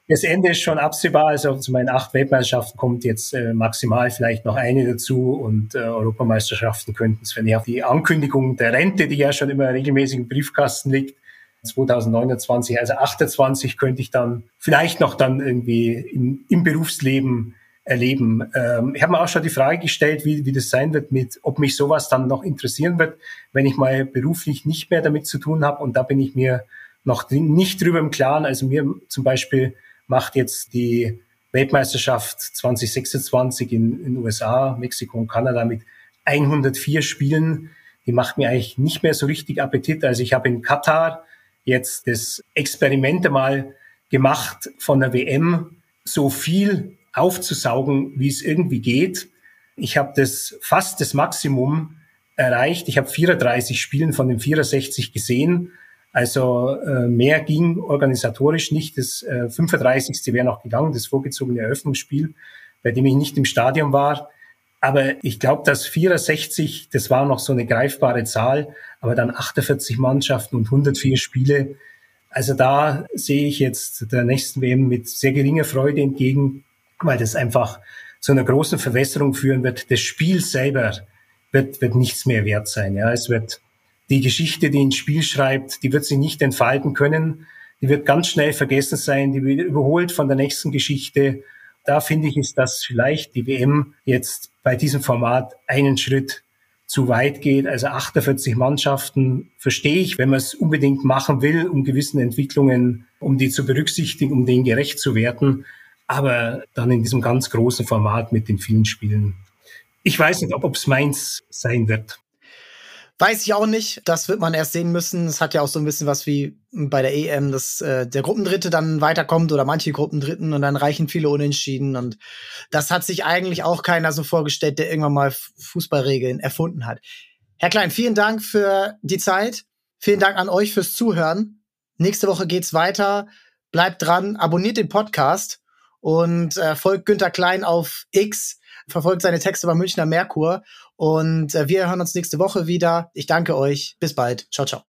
das, Ende ist schon absehbar. Also zu meinen acht Weltmeisterschaften kommt jetzt äh, maximal vielleicht noch eine dazu und äh, Europameisterschaften könnten es, wenn ja die Ankündigung der Rente, die ja schon immer regelmäßig im Briefkasten liegt, 2029, also 28 könnte ich dann vielleicht noch dann irgendwie im, im Berufsleben erleben. Ähm, ich habe mir auch schon die Frage gestellt, wie, wie das sein wird mit, ob mich sowas dann noch interessieren wird, wenn ich mal beruflich nicht mehr damit zu tun habe. Und da bin ich mir noch nicht drüber im Klaren. Also mir zum Beispiel macht jetzt die Weltmeisterschaft 2026 in den USA, Mexiko und Kanada mit 104 Spielen. Die macht mir eigentlich nicht mehr so richtig Appetit. Also ich habe in Katar jetzt das Experiment mal gemacht von der WM so viel aufzusaugen, wie es irgendwie geht. Ich habe das fast das Maximum erreicht. Ich habe 34 Spielen von den 64 gesehen. Also äh, mehr ging organisatorisch nicht. Das äh, 35. wäre noch gegangen, das vorgezogene Eröffnungsspiel, bei dem ich nicht im Stadion war. Aber ich glaube, dass 64, das war noch so eine greifbare Zahl, aber dann 48 Mannschaften und 104 Spiele. Also da sehe ich jetzt der nächsten WM mit sehr geringer Freude entgegen weil das einfach zu einer großen Verwässerung führen wird. Das Spiel selber wird, wird nichts mehr wert sein. Ja, es wird die Geschichte, die ein Spiel schreibt, die wird sich nicht entfalten können. Die wird ganz schnell vergessen sein. Die wird überholt von der nächsten Geschichte. Da finde ich, ist das vielleicht die WM jetzt bei diesem Format einen Schritt zu weit geht. Also 48 Mannschaften verstehe ich, wenn man es unbedingt machen will, um gewissen Entwicklungen, um die zu berücksichtigen, um denen gerecht zu werden aber dann in diesem ganz großen Format mit den vielen Spielen. Ich weiß nicht, ob es meins sein wird. Weiß ich auch nicht. Das wird man erst sehen müssen. Es hat ja auch so ein bisschen was wie bei der EM, dass äh, der Gruppendritte dann weiterkommt oder manche Gruppendritten und dann reichen viele Unentschieden. Und das hat sich eigentlich auch keiner so vorgestellt, der irgendwann mal Fußballregeln erfunden hat. Herr Klein, vielen Dank für die Zeit. Vielen Dank an euch fürs Zuhören. Nächste Woche geht's weiter. Bleibt dran, abonniert den Podcast und äh, folgt Günter Klein auf X, verfolgt seine Texte beim Münchner Merkur und äh, wir hören uns nächste Woche wieder. Ich danke euch. Bis bald. Ciao, ciao.